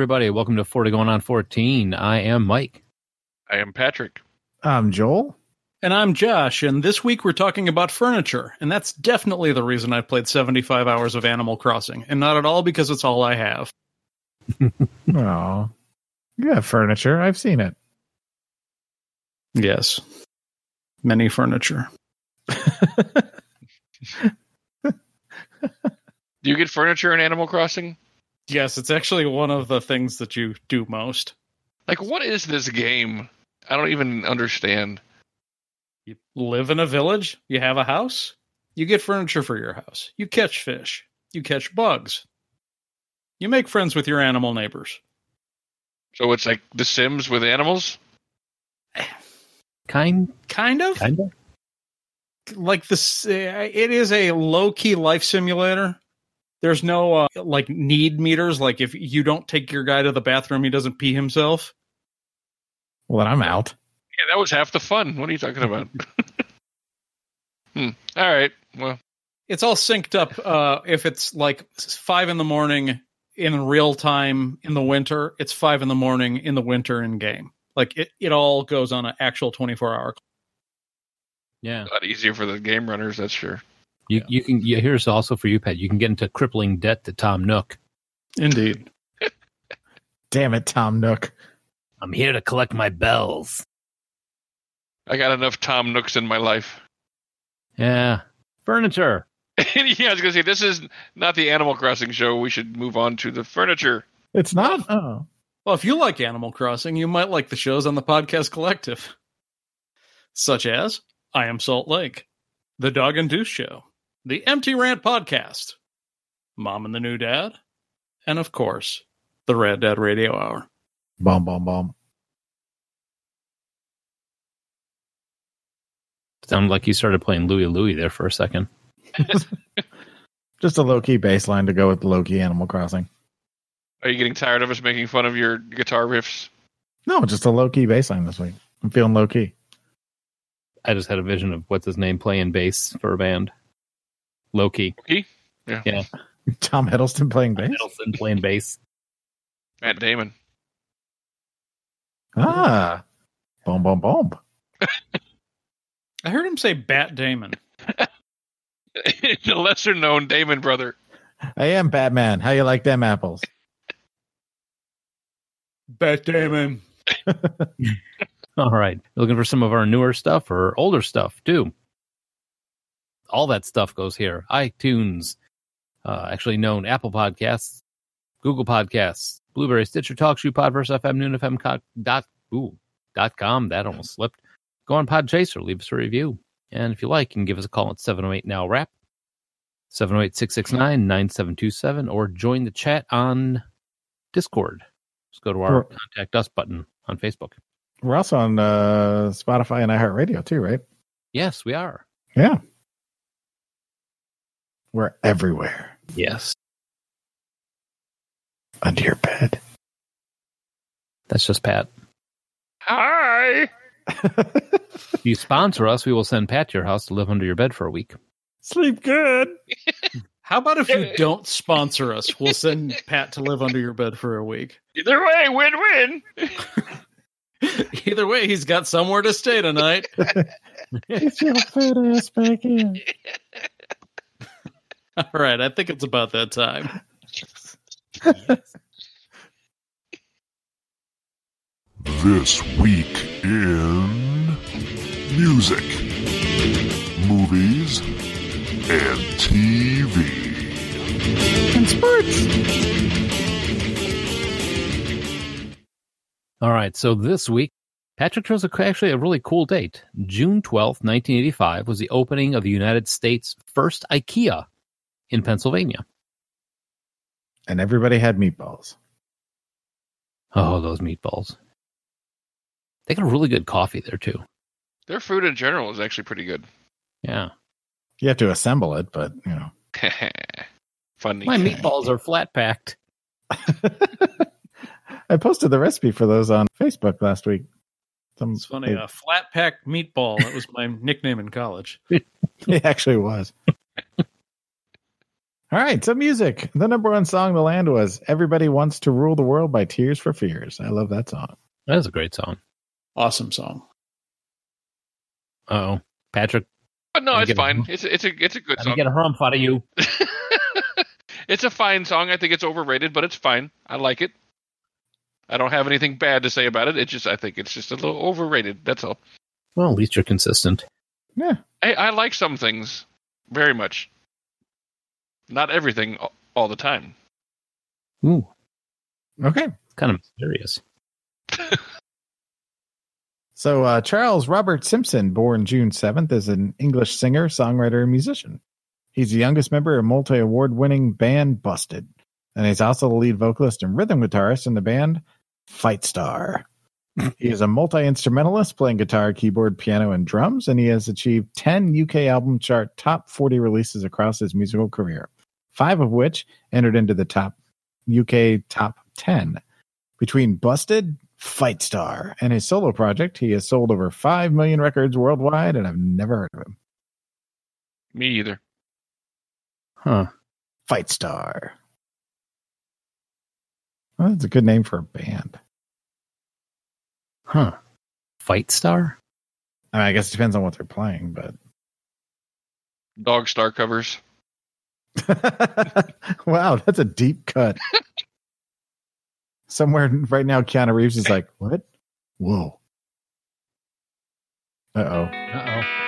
everybody. Welcome to 40 Going on 14. I am Mike. I am Patrick. I'm Joel. And I'm Josh, and this week we're talking about furniture, and that's definitely the reason I've played 75 hours of Animal Crossing, and not at all because it's all I have. Oh, you have furniture. I've seen it. Yes. Many furniture. Do you get furniture in Animal Crossing? Yes, it's actually one of the things that you do most. Like, what is this game? I don't even understand. You live in a village, you have a house, you get furniture for your house, you catch fish, you catch bugs, you make friends with your animal neighbors. So it's like The Sims with animals? Kind, Kind of. kind of. like this uh, it is a low key life simulator there's no uh, like need meters like if you don't take your guy to the bathroom he doesn't pee himself Well, then I'm out. Yeah, that was half the fun. What are you talking about? hmm. All right. Well, it's all synced up uh if it's like five in the morning in real time in the winter it's five in the morning in the winter in game like it, it all goes on an actual 24 hour Yeah. a lot easier for the game runners, that's sure. You, you can, yeah, here's also for you, Pat. You can get into crippling debt to Tom Nook. indeed Damn it, Tom Nook. I'm here to collect my bells. I got enough Tom Nooks in my life. Yeah. Furniture. yeah, I was going to say, this is not the Animal Crossing show. We should move on to the furniture. It's not. Oh, Well, if you like Animal Crossing, you might like the shows on the Podcast Collective, such as I Am Salt Lake, The Dog and Deuce Show, The Empty Rant Podcast, Mom and the New Dad, and of course, The Red Dad Radio Hour. bomb, bomb, bomb. Sounded like you started playing Louie Louie there for a second. Just a low key baseline to go with low key Animal Crossing. Are you getting tired of us making fun of your guitar riffs? No, just a low key baseline this week. I'm feeling low key. I just had a vision of what's his name playing bass for a band. Loki. Okay. Tom Hiddleston playing bass. Middleton playing bass. Matt Damon. Ah, boom, boom, boom. I heard him say Bat Damon. the lesser known Damon brother. I am Batman. How you like them apples? Bat Damon. All right. Looking for some of our newer stuff or older stuff too. All that stuff goes here. iTunes, uh, actually known Apple Podcasts, Google Podcasts, Blubrry, Stitcher, TalkShoe, Podverse FM, Noon FM co- dot ooh, dot com. That almost slipped. Go on Podchaser, leave us a review, and if you like, you can give us a call at seven zero eight now wrap. 708-669-9727 or join the chat on Discord. Just go to our contact us button on Facebook. We're also on uh, Spotify and iHeartRadio too, right? Yes, we are. Yeah. We're everywhere. Yes. Under your bed. That's just Pat. Hi. If you sponsor us, we will send Pat to your house to live under your bed for a week. Sleep good. How about if you don't sponsor us? We'll send Pat to live under your bed for a week. Either way, win win. Either way, he's got somewhere to stay tonight. Get your fat ass back in. All right, I think it's about that time. This week in music, movies, and TV. And sports. All right. So this week, Patrick chose actually a really cool date. June 12th, 1985 was the opening of the United States' first IKEA in Pennsylvania. And everybody had meatballs. Oh, those meatballs. They got a really good coffee there, too. Their food in general is actually pretty good. Yeah. You have to assemble it, but you know. Funny. My meatballs are flat packed. I posted the recipe for those on Facebook last week. Some, It's funny. A flat pack meatball. That was my nickname in college. It, it actually was. All right, so music. The number one song in the land was "Everybody Wants to Rule the World" by Tears for Fears. I love that song. That is a great song. Awesome song. Oh, Patrick, But no, it's fine. It's it's a it's a good let me song. get a harumph out of you. it's a fine song. I think it's overrated, but it's fine. I like it. I don't have anything bad to say about it. It's just I think it's just a little overrated. That's all. Well, at least you're consistent. Yeah. I, I like some things very much. Not everything all, all the time. Ooh, Okay. kind of mysterious. So uh, Charles Robert Simpson, born June 7th, is an English singer, songwriter, and musician. He's the youngest member of multi-award winning band Busted. And he's also the lead vocalist and rhythm guitarist in the band Fightstar. he is a multi-instrumentalist playing guitar, keyboard, piano, and drums, and he has achieved 10 UK album chart top 40 releases across his musical career, five of which entered into the top UK top 10. Between Busted, Fightstar, and his solo project, he has sold over 5 million records worldwide, and I've never heard of him. Me either. Huh. Fightstar. Well, that's a good name for a band. Huh. Fightstar? I, mean, I guess it depends on what they're playing, but Dogstar covers. wow, that's a deep cut. Somewhere right now, Keanu Reeves is like, "What? Whoa! Uh oh! Uh oh.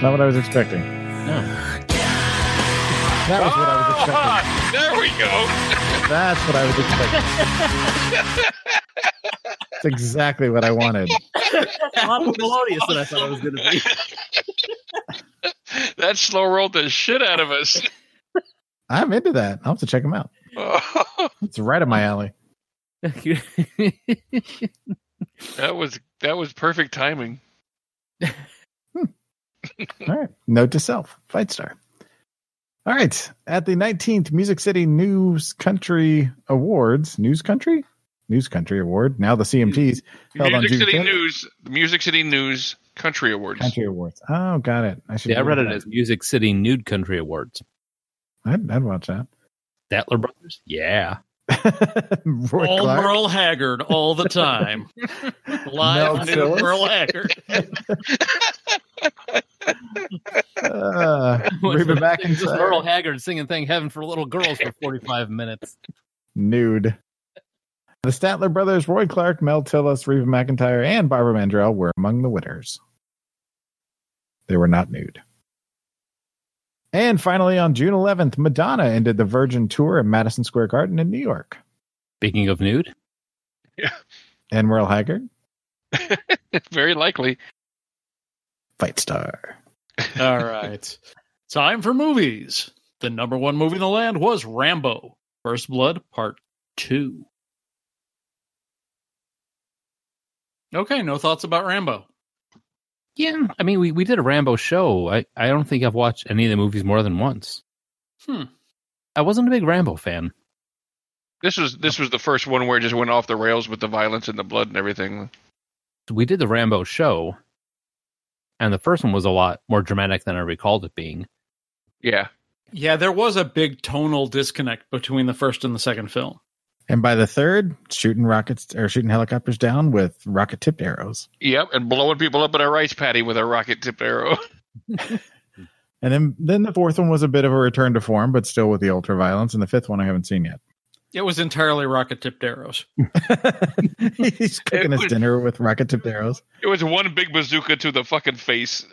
Not what I was expecting. No. That was what I was expecting. Ah, there we go. That's what I was expecting. That's exactly what I wanted. a lot more melodious than I thought it was going to be. that slow rolled the shit out of us. I'm into that. I'll have to check them out. It's right up my alley. that was that was perfect timing. Hmm. All right. Note to self Fightstar. All right. At the 19th Music City News Country Awards, News Country? News Country Award, now the CMTs, held on Music June City 10th. News, Music City News Country Awards. Country Awards. Oh, got it. I should Yeah, I read it that. as Music City Nude Country Awards. I'd, I'd watch that. Statler Brothers? Yeah. Roy all Clark. Merle Haggard all the time. Live Mel new Merle Haggard. Uh, Reba Just McEntire. Earl Haggard singing Thank Heaven for Little Girls for 45 minutes. nude. The Statler brothers, Roy Clark, Mel Tillis, Reba McEntire, and Barbara Mandrell were among the winners. They were not nude. And finally, on June 11th, Madonna ended the Virgin Tour at Madison Square Garden in New York. Speaking of nude, Yeah. And Merle Haggard, Very likely. Fightstar. All right. Time for movies. The number one movie in the land was Rambo First Blood Part 2. Okay, no thoughts about Rambo. yeah, I mean, we, we did a Rambo show. I, I don't think I've watched any of the movies more than once. Hmm. I wasn't a big Rambo fan. This was this was the first one where it just went off the rails with the violence and the blood and everything. We did the Rambo show, and the first one was a lot more dramatic than I recalled it being. Yeah. Yeah, there was a big tonal disconnect between the first and the second film. And by the third, shooting rockets or shooting helicopters down with rocket tipped arrows. Yep. And blowing people up in a rice paddy with a rocket tipped arrow. And then, then the fourth one was a bit of a return to form, but still with the ultra violence. And the fifth one I haven't seen yet. It was entirely rocket tipped arrows. He's cooking It his dinner with rocket tipped arrows. It was one big bazooka to the fucking face.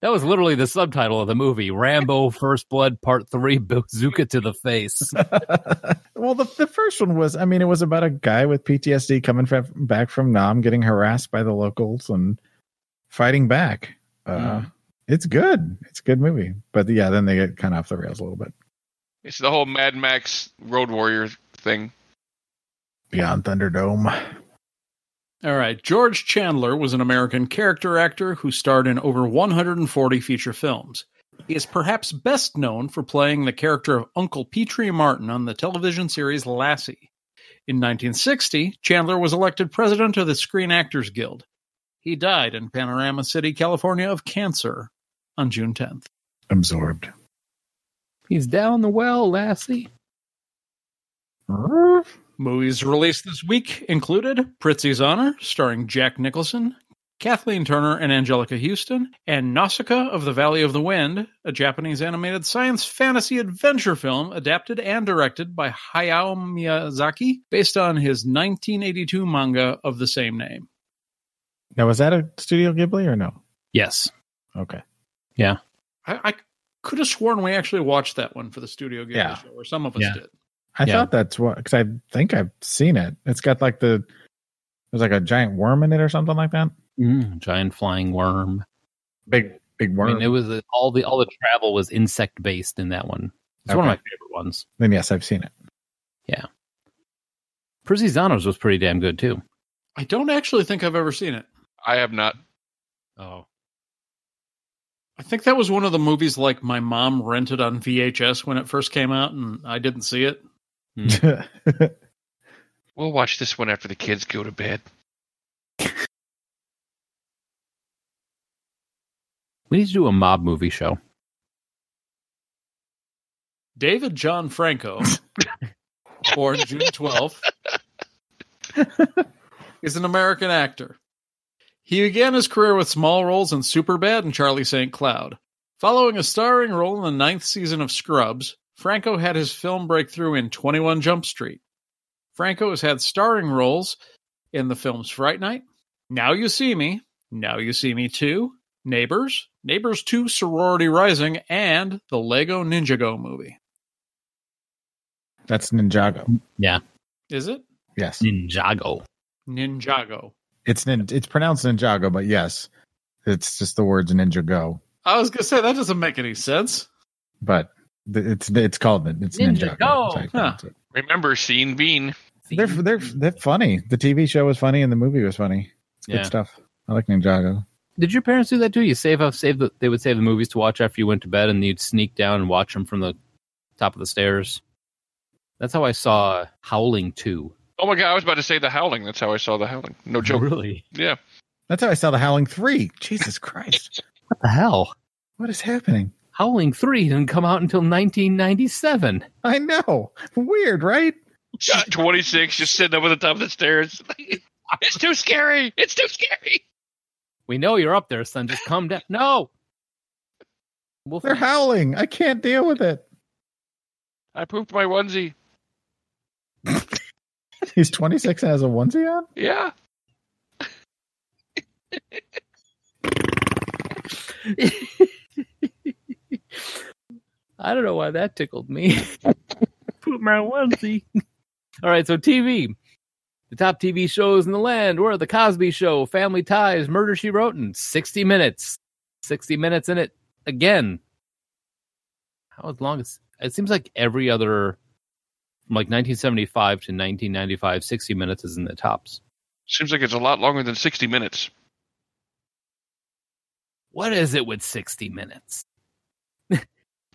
That was literally the subtitle of the movie Rambo First Blood Part 3 Bazooka to the Face. well, the, the first one was, I mean, it was about a guy with PTSD coming from, back from Nam, getting harassed by the locals and fighting back. Uh, It's good. It's a good movie. But yeah, then they get kind of off the rails a little bit. it's the whole Mad Max Road Warrior thing. Beyond Thunderdome. All right. George Chandler was an American character actor who starred in over 140 feature films. He is perhaps best known for playing the character of Uncle Petrie Martin on the television series Lassie. In 1960, Chandler was elected president of the Screen Actors Guild. He died in Panorama City, California of cancer on June 10th. Absorbed. He's down the well, Lassie. Movies released this week included Prizzi's Honor, starring Jack Nicholson, Kathleen Turner and Anjelica Huston, and Nausicaa of the Valley of the Wind, a Japanese animated science fantasy adventure film adapted and directed by Hayao Miyazaki, based on his 1982 manga of the same name. Now, was that a Studio Ghibli or no? Yes. Okay. I, I could have sworn we actually watched that one for the Studio Ghibli Yeah. show, or some of us Yeah. did. I Yeah. thought that's what, because I think I've seen it. It's got like the, there's like a giant worm in it or something like that. Mm, giant flying worm. Big, big I worm. mean, it was uh, all the all the travel was insect based in that one. It's one of my favorite ones. then yes, I've seen it. Yeah, Prizzi's was pretty damn good too. I don't actually think I've ever seen it. I have not. Oh, I think that was one of the movies like my mom rented on VHS when it first came out, and I didn't see it. Hmm. We'll watch this one after the kids go to bed. we need to do a mob movie show. David John Franco, born June 12th, is an American actor. He began his career with small roles in Superbad and Charlie St. Cloud. Following a starring role in the ninth season of Scrubs, Franco had his film breakthrough in 21 Jump Street. Franco has had starring roles in the films Fright Night, Now You See Me, Now You See Me 2, Neighbors, Neighbors 2 Sorority Rising, and the Lego Ninjago movie. That's Ninjago. Yeah. Is it? Yes. Ninjago. Ninjago. It's nin- it's pronounced Ninjago, but yes, it's just the words Ninjago. I was gonna say that doesn't make any sense. But th- it's it's called it's Ninjago. Ninjago. That's how you pronounce it. Remember, Scene Bean. They're they're they're funny. The TV show was funny and the movie was funny. It's good Yeah. stuff. I like Ninjago. Did your parents do that too? You save up, save the. They would save the movies to watch after you went to bed, and you'd sneak down and watch them from the top of the stairs. That's how I saw Howling Two. Oh my god, I was about to say the Howling. That's how I saw the Howling. No joke. Really? Yeah. That's how I saw the Howling Three. Jesus Christ, What the hell? what is happening? Howling Three didn't come out until 1997. I know. Weird, right? 26, just sitting up at the top of the stairs. it's too scary. It's too scary. We know you're up there, son. Just come down. No. We'll They're howling. I can't deal with it. I pooped my onesie. He's 26 and has a onesie on. Yeah. I don't know why that tickled me. Put my onesie. All right, so TV. The top TV shows in the land were The Cosby Show, Family Ties, Murder She Wrote, and 60 Minutes. 60 Minutes in it again. How long is it? Seems like every other, from like 1975 to 1995, 60 Minutes is in the tops. Seems like it's a lot longer than 60 minutes. What is it with 60 Minutes?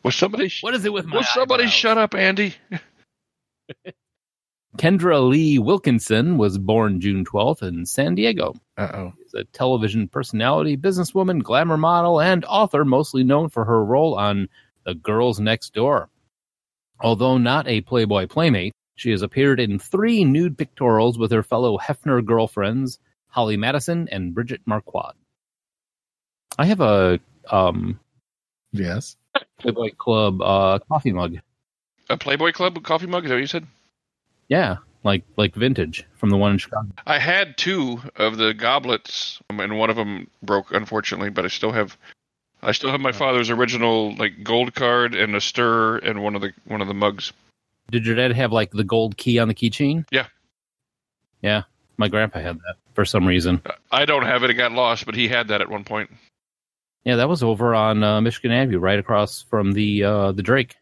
Will somebody, What is it with my will somebody eyebrows? shut up, Andy? Kendra Lee Wilkinson was born June 12th in San Diego. Uh oh. She's a television personality, businesswoman, glamour model, and author, mostly known for her role on The Girls Next Door. Although not a Playboy playmate, she has appeared in three nude pictorials with her fellow Hefner girlfriends, Holly Madison and Bridget Marquardt. I have a um, Yes. Playboy Club uh, coffee mug. A Playboy Club coffee mug? Is that what you said? Yeah, like like vintage from the one in Chicago. I had two of the goblets, um, and one of them broke, unfortunately. But I still have, I still have my father's original like gold card and a stir and one of the one of the mugs. Did your dad have like the gold key on the keychain? Yeah. Yeah. My grandpa had that for some reason. I don't have it; it got lost, but he had that at one point. Yeah, that was over on uh, Michigan Avenue, right across from the uh, the Drake.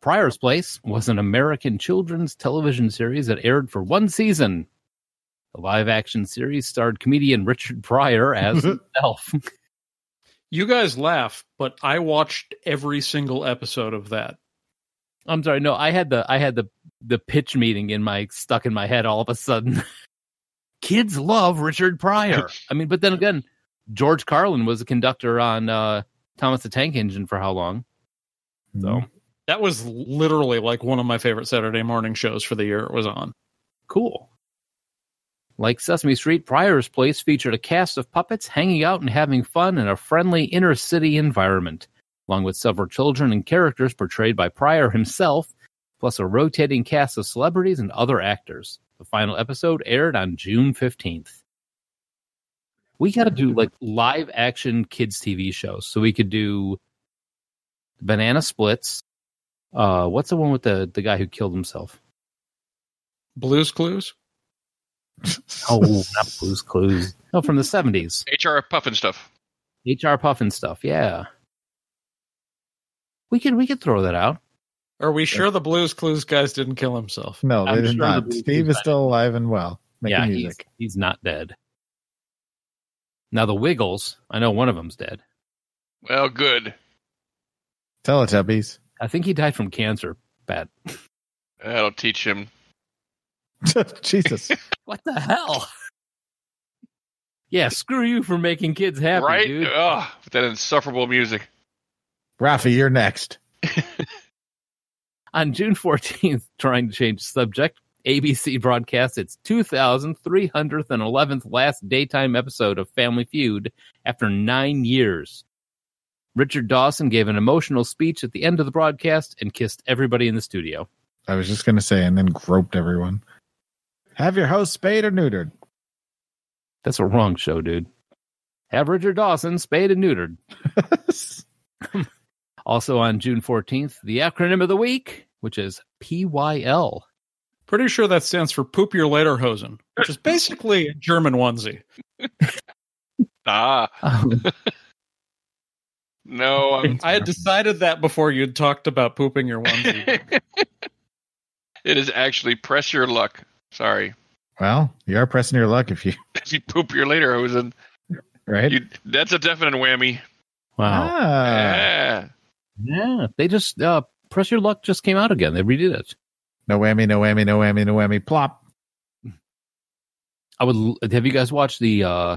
Pryor's Place was an American children's television series that aired for one season. The live action series starred comedian Richard Pryor as himself. You guys laugh, but I watched every single episode of that. I'm sorry. No, I had the I had the the pitch meeting in my stuck in my head all of a sudden. Kids love Richard Pryor. I mean, but then again, George Carlin was a conductor on uh, Thomas the Tank Engine for how long? So That was literally like one of my favorite Saturday morning shows for the year it was on. cool. Like Sesame Street, Pryor's Place featured a cast of puppets hanging out and having fun in a friendly inner city environment, along with several children and characters portrayed by Pryor himself, plus a rotating cast of celebrities and other actors. The final episode aired on June 15th. We got to do like live action kids TV shows. So we could do Banana Splits. Uh, what's the one with the, the guy who killed himself? Blues Clues? Oh, not Blue's Clues. No, from the 70s. HR Pufnstuf. HR Pufnstuf. Yeah. We could we could throw that out. Are we sure the Blues Clues guys didn't kill himself? No, they I'm did sure not. the- Steve is still alive and well, making yeah, he's, he's not dead. Now the Wiggles, I know one of them's dead. Well, good. Teletubbies. I think he died from cancer. Bad. That'll teach him. Jesus. What the hell? yeah, screw you for making kids happy, right? dude. Ugh, with that insufferable music. Raffi, you're next. On June 14th, trying to change the subject, ABC broadcast its 2,311th last daytime episode of Family Feud after nine years. Richard Dawson gave an emotional speech at the end of the broadcast and kissed everybody in the studio. I was just going to say, and then groped everyone. Have your host spayed or neutered? That's a wrong show, dude. Have Richard Dawson spayed and neutered. Also on June 14th, the acronym of the week, which is PYL. Pretty sure that stands for Poop Your Later Hosen, which is basically a German onesie. Ah, Um, no. I'm, I had decided that before you'd talked about pooping your onesie. it is actually press your luck. Sorry. well, you are pressing your luck if you, If you poop your later hosen, right? you, that's a definite whammy. wow. Ah, yeah. Yeah, they just uh Press Your Luck just came out again. They redid it. No whammy, no whammy, no whammy, no whammy. Plop. I would have you guys watched the uh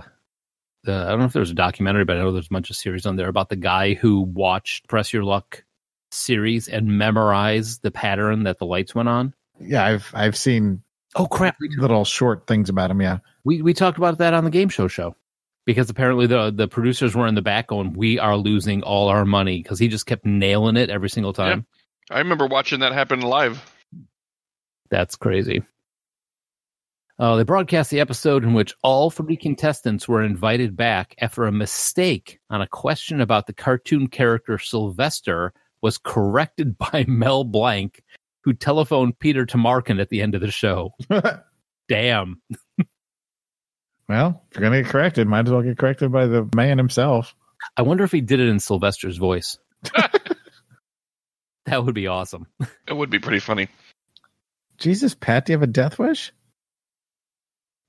the I don't know if there's a documentary, but I know there's a bunch of series on there about the guy who watched Press Your Luck series and memorized the pattern that the lights went on. Yeah, I've I've seen Oh crap. little short things about him. Yeah, We we talked about that on the game show show. Because apparently the the producers were in the back going, "We are losing all our money" because he just kept nailing it every single time. I remember watching that happen live. That's crazy. Uh, they broadcast the episode in which all three contestants were invited back after a mistake on a question about the cartoon character Sylvester was corrected by Mel Blanc, who telephoned Peter Tomarken at the end of the show. Damn. well, if you're gonna get corrected, might as well get corrected by the man himself. I wonder if he did it in Sylvester's voice. that would be awesome. It would be pretty funny. Jesus, Pat, do you have a death wish?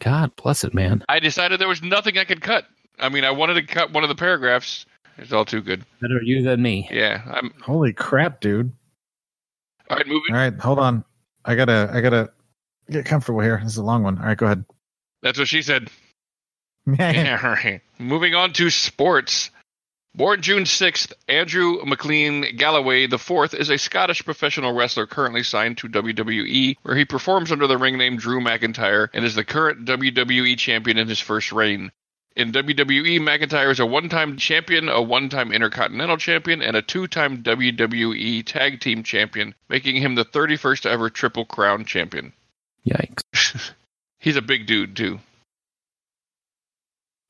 God bless it, man. I decided there was nothing I could cut. I mean, I wanted to cut one of the paragraphs. It's all too good. Better you than me. Yeah. I'm Holy crap, dude! all right. Moving. All right, hold on. I gotta I gotta get comfortable here. This is a long one. All right, go ahead. That's what she said. Yeah, all right. Moving on to sports. Born June 6th, Andrew McLean Galloway IV is a Scottish professional wrestler currently signed to WWE, where he performs under the ring name Drew McIntyre and is the current WWE champion in his first reign. In WWE, McIntyre is a one time champion, a one time Intercontinental champion, and a two time WWE Tag Team champion, making him the 31st ever Triple Crown champion. Yikes. He's a big dude, too.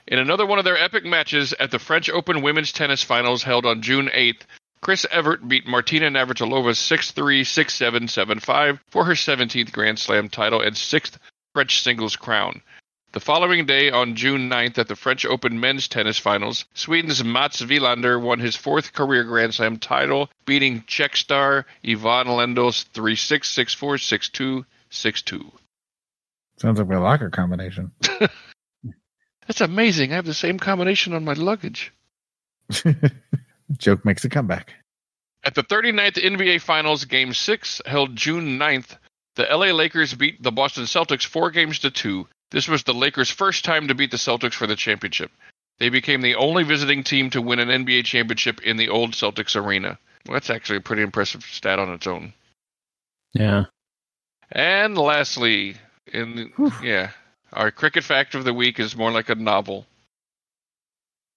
In another one of their epic matches at the French Open Women's Tennis Finals held on June 8th, Chris Evert beat Martina Navratilova 6-3, 6-7, 7-5 for her 17th Grand Slam title and 6th French singles crown. The following day, on June 9th, at the French Open Men's Tennis Finals, Sweden's Mats Wilander won his fourth career Grand Slam title, beating Czech star Ivan Lendl 3-6, 6-4, 6-2, 6-2. Sounds like my locker combination. That's amazing. I have the same combination on my luggage. Joke makes a comeback. At the 39th NBA Finals, Game 6, held June 9th, the LA Lakers beat the Boston Celtics four games to two. This was the Lakers' first time to beat the Celtics for the championship. They became the only visiting team to win an NBA championship in the old Celtics arena. Well, that's actually a pretty impressive stat on its own. Yeah. And lastly, in yeah, our cricket fact of the week is more like a novel.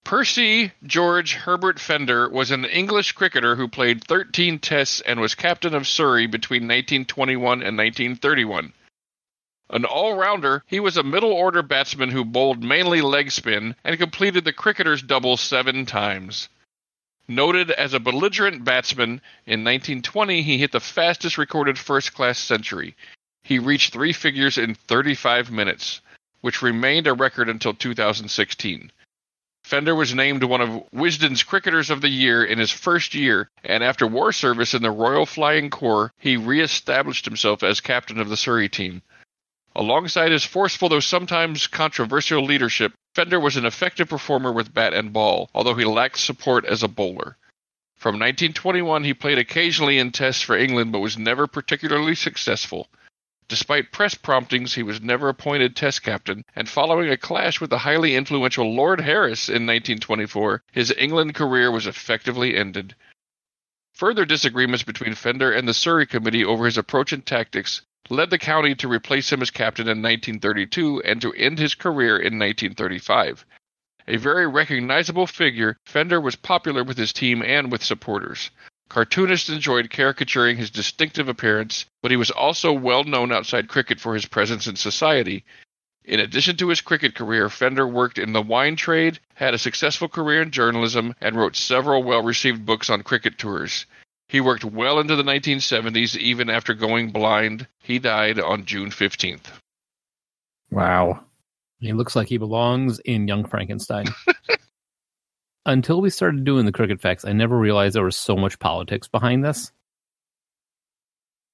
Percy George Herbert Fender was an English cricketer who played 13 tests and was captain of Surrey between 1921 and 1931. An all rounder, he was a middle order batsman who bowled mainly leg spin and completed the cricketer's double seven times. Noted as a belligerent batsman, in 1920 he hit the fastest recorded first class century. He reached three figures in 35 minutes, which remained a record until 2016. Fender was named one of Wisden's Cricketers of the Year in his first year, and after war service in the Royal Flying Corps, he re established himself as captain of the Surrey team. Alongside his forceful, though sometimes controversial leadership, Fender was an effective performer with bat and ball, although he lacked support as a bowler. From 1921, he played occasionally in tests for England but was never particularly successful. Despite press promptings, he was never appointed test captain, and following a clash with the highly influential Lord Harris in 1924, his England career was effectively ended. Further disagreements between Fender and the Surrey Committee over his approach and tactics led the county to replace him as captain in 1932 and to end his career in 1935. A very recognizable figure, Fender was popular with his team and with supporters. Cartoonists enjoyed caricaturing his distinctive appearance, but he was also well known outside cricket for his presence in society. In addition to his cricket career, Fender worked in the wine trade, had a successful career in journalism, and wrote several well received books on cricket tours. He worked well into the 1970s, even after going blind. He died on June 15th. Wow. He looks like he belongs in Young Frankenstein. Until we started doing the cricket facts, I never realized there was so much politics behind this.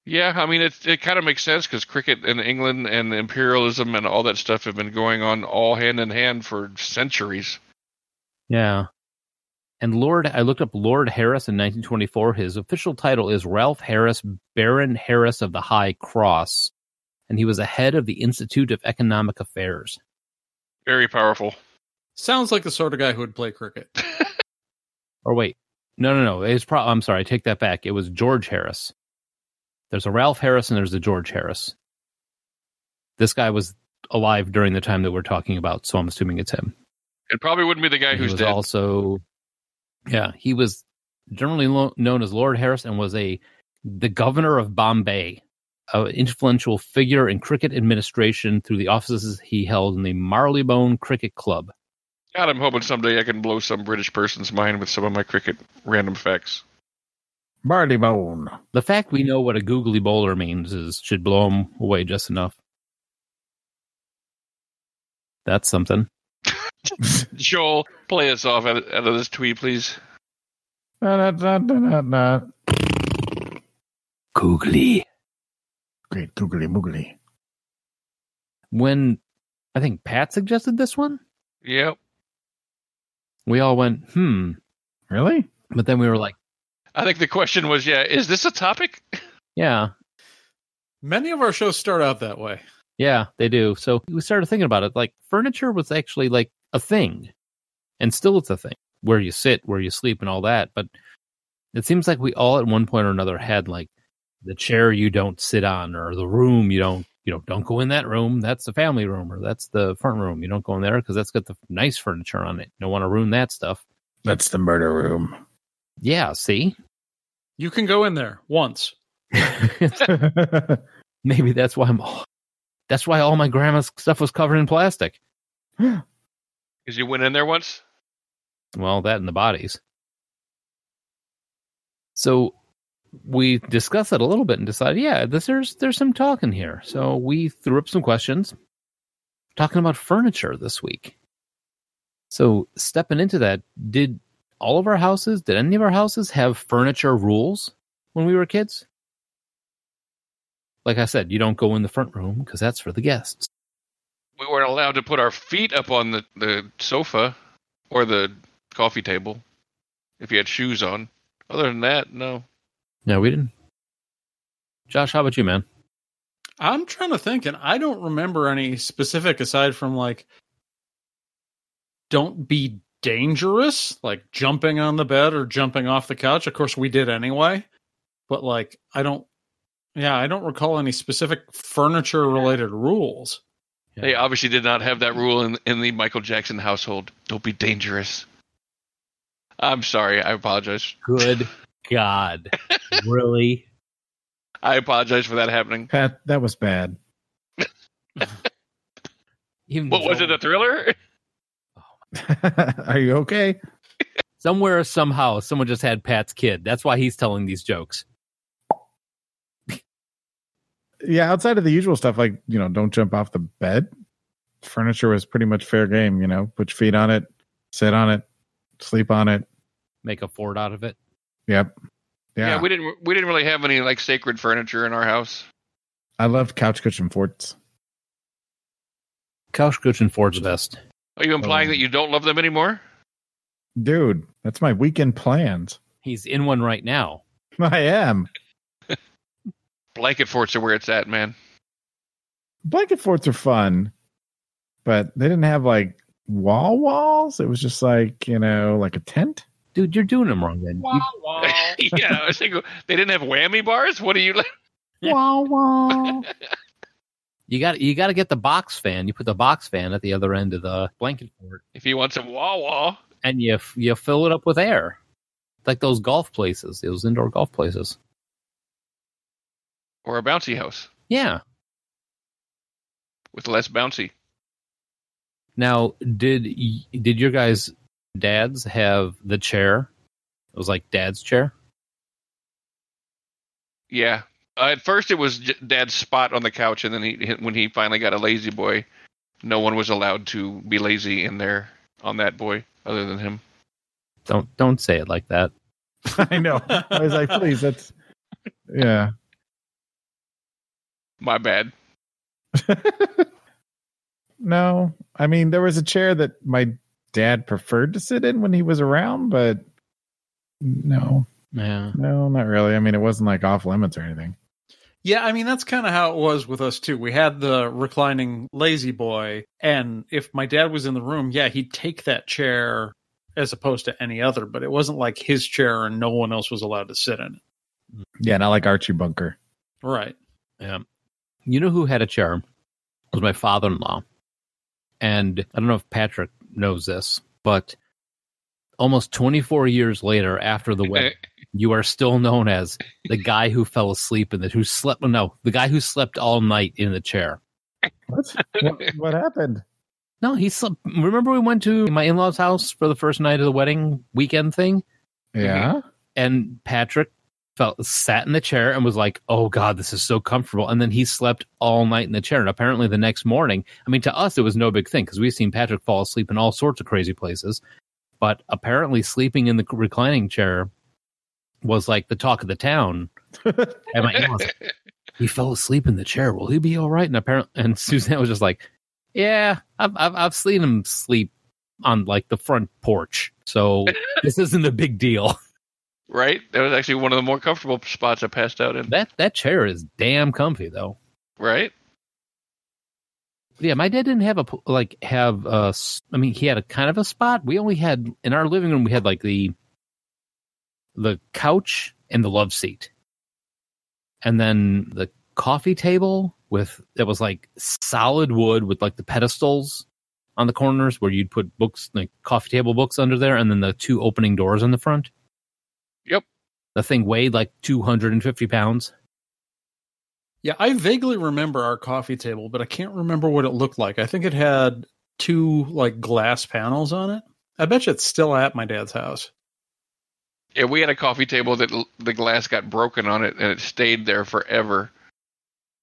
Yeah, I mean, it, it kind of makes sense because cricket in England and imperialism and all that stuff have been going on all hand in hand for centuries. Yeah. And Lord, I looked up Lord Harris in 1924. His official title is Ralph Harris, Baron Harris of the High Cross, and he was a head of the Institute of Economic Affairs. Very powerful. Sounds like the sort of guy who would play cricket. Or wait, no, no, no. It's pro- I'm sorry, I take that back. It was George Harris. There's a Ralph Harris and there's a George Harris. This guy was alive during the time that we're talking about, so I'm assuming it's him. It probably wouldn't be the guy And he who's was dead. also, yeah, he was generally lo- known as Lord Harris and was a the governor of Bombay, an influential figure in cricket administration through the offices he held in the Marylebone Cricket Club. God, I'm hoping someday I can blow some British person's mind with some of my cricket random facts. Barley bone. The fact we know what a googly bowler means is should blow him away just enough. That's something. Joel, play us off out of, out of this tweet, please. Da, da, da, da, da. Googly. Great googly moogly. When I think Pat suggested this one, Yep. We all went, hmm. Really? But then we were like, I think the question was, yeah, is this a topic? yeah, Many of our shows start out that way. yeah, they do. So we started thinking about it. Like furniture was actually like a thing, and still it's a thing where you sit, where you sleep, and all that. But it seems like we all at one point or another had like the chair you don't sit on, or the room you don't, you know, don't go in that room. That's the family room, or that's the front room. You don't go in there because that's got the nice furniture on it. You don't want to ruin that stuff. That's the murder room. Yeah, see, You can go in there once. maybe that's why I'm. That's why all my grandma's stuff was covered in plastic. Because you went in there once? Well, that and the bodies. So we discussed it a little bit and decided, yeah, this, there's there's some talking here. So we threw up some questions, talking about furniture this week. So stepping into that, did all of our houses, did any of our houses have furniture rules when we were kids? Like I said, you don't go in the front room because that's for the guests. We weren't allowed to put our feet up on the, the sofa or the coffee table if you had shoes on. Other than that, no. No, we didn't. Josh, how about you, man? I'm trying to think, and I don't remember any specific aside from like, don't be dangerous, like jumping on the bed or jumping off the couch. Of course, we did anyway, but like, I don't, yeah, I don't recall any specific furniture related rules. They obviously did not have that rule in in the Michael Jackson household. Don't be dangerous. I'm sorry. I apologize. Good God. really? I apologize for that happening. Pat, that was bad. Even What was it? A thriller? Are you okay? Somewhere, somehow, someone just had Pat's kid. That's why he's telling these jokes. Yeah, outside of the usual stuff, like, you know, don't jump off the bed. Furniture was pretty much fair game, you know, put your feet on it, sit on it, sleep on it. Make a fort out of it. Yep. Yeah. Yeah. we didn't. We didn't really have any like sacred furniture in our house. I loved couch cushion forts. Couch cushion fort's best. Are you implying Um, that you don't love them anymore? Dude, that's my weekend plans. He's in one right now. I am. Blanket forts are where it's at, man. Blanket forts are fun, but they didn't have like wall walls. It was just like, you know, like a tent. Dude, you're doing them wrong then. You- yeah, I was thinking they didn't have whammy bars. What are you? like? Wall wall. You got you got to get the box fan. You put the box fan at the other end of the blanket fort, If you want some wah wah, and you you fill it up with air, like those golf places, those indoor golf places. or a bouncy house Yeah. with less bouncy. Now, did did your guys' dads have the chair? It was like dad's chair. Yeah. Uh, at first, it was J- Dad's spot on the couch, and then he, when he finally got a lazy boy, no one was allowed to be lazy in there on that boy other than him. Don't don't say it like that. I know. I was like, please, that's yeah. My bad. no, I mean there was a chair that my dad preferred to sit in when he was around, but no, Yeah. no, not really. I mean, it wasn't like off limits or anything. Yeah, I mean that's kind of how it was with us too. We had the reclining lazy boy, and if my dad was in the room, yeah, he'd take that chair as opposed to any other. But it wasn't like his chair and no one else was allowed to sit in it. Yeah, not like Archie Bunker. Right. Yeah. You know who had a chair? It was my father in law. And I don't know if Patrick knows this, but almost 24 years later after the wedding, you are still known as the guy who fell asleep in the who slept no, the guy who slept all night in the chair. What? what, what happened? No, he slept. Remember we went to my in-laws' house for the first night of the wedding weekend thing? Yeah. Mm-hmm. and Patrick felt sat in the chair and was like, "Oh God, this is so comfortable." And then he slept all night in the chair. And apparently, the next morning, I mean, to us, it was no big thing because we've seen Patrick fall asleep in all sorts of crazy places. But apparently, sleeping in the reclining chair was like the talk of the town. And my in-laws, he fell asleep in the chair. Will he be all right? And apparently, and Suzanne was just like, "Yeah, I've I've, I've seen him sleep on like the front porch, so this isn't a big deal." right? That was actually one of the more comfortable spots I passed out in. That that chair is damn comfy though. Right? Yeah, my dad didn't have a like have a. I mean, he had a kind of a spot. We only had in our living room. We had like the the couch and the love seat, and then the coffee table with that was like solid wood with like the pedestals on the corners where you'd put books like coffee table books under there, and then the two opening doors in the front. Yep. The thing weighed like two hundred and fifty pounds. Yeah, I vaguely remember our coffee table, but I can't remember what it looked like. I think it had two like glass panels on it. I bet you it's still at my dad's house. Yeah, we had a coffee table that l- the glass got broken on it, and it stayed there forever.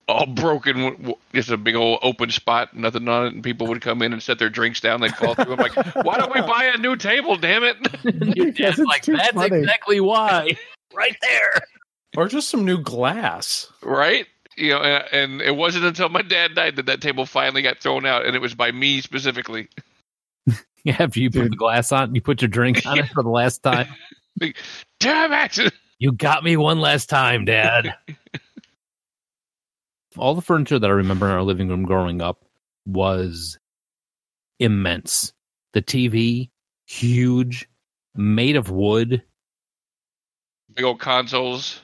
All broken, w- w- just a big old open spot, nothing on it, and people would come in and set their drinks down. They'd fall through. I'm like, why don't we buy a new table? Damn it! Your Because it's like, too that's funny." exactly why. Right there. Or just some new glass. right? You know, and, and it wasn't until my dad died that that table finally got thrown out, and it was by me specifically. Yeah, after you put the glass on, you put your drink on it for the last time. Damn it! You got me one last time, Dad. All the furniture that I remember in our living room growing up was immense. The TV, huge, made of wood. Big old consoles.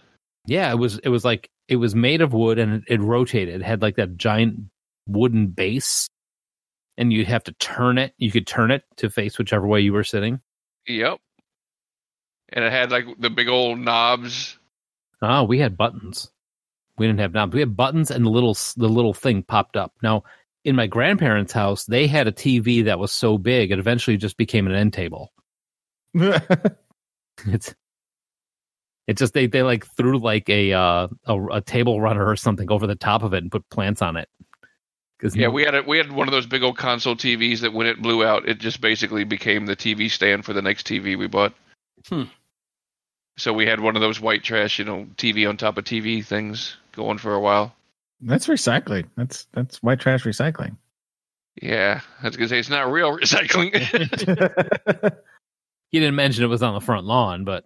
Yeah, it was it was like it was made of wood and it, it rotated. It had like that giant wooden base. And you'd have to turn it. You could turn it to face whichever way you were sitting. Yep. And it had like the big old knobs. Oh, we had buttons. We didn't have knobs. We had buttons, and the little the little thing popped up. Now, in my grandparents' house, they had a TV that was so big it eventually just became an end table. It's it just they they like threw like a uh a, a table runner or something over the top of it and put plants on it. Because Yeah, we had a, we had one of those big old console TVs that when it blew out, it just basically became the TV stand for the next TV we bought. Hmm. So we had one of those white trash, you know, TV on top of TV things going for a while. That's recycling. That's that's white trash recycling. Yeah, I was gonna say it's not real recycling. he didn't mention it was on the front lawn, but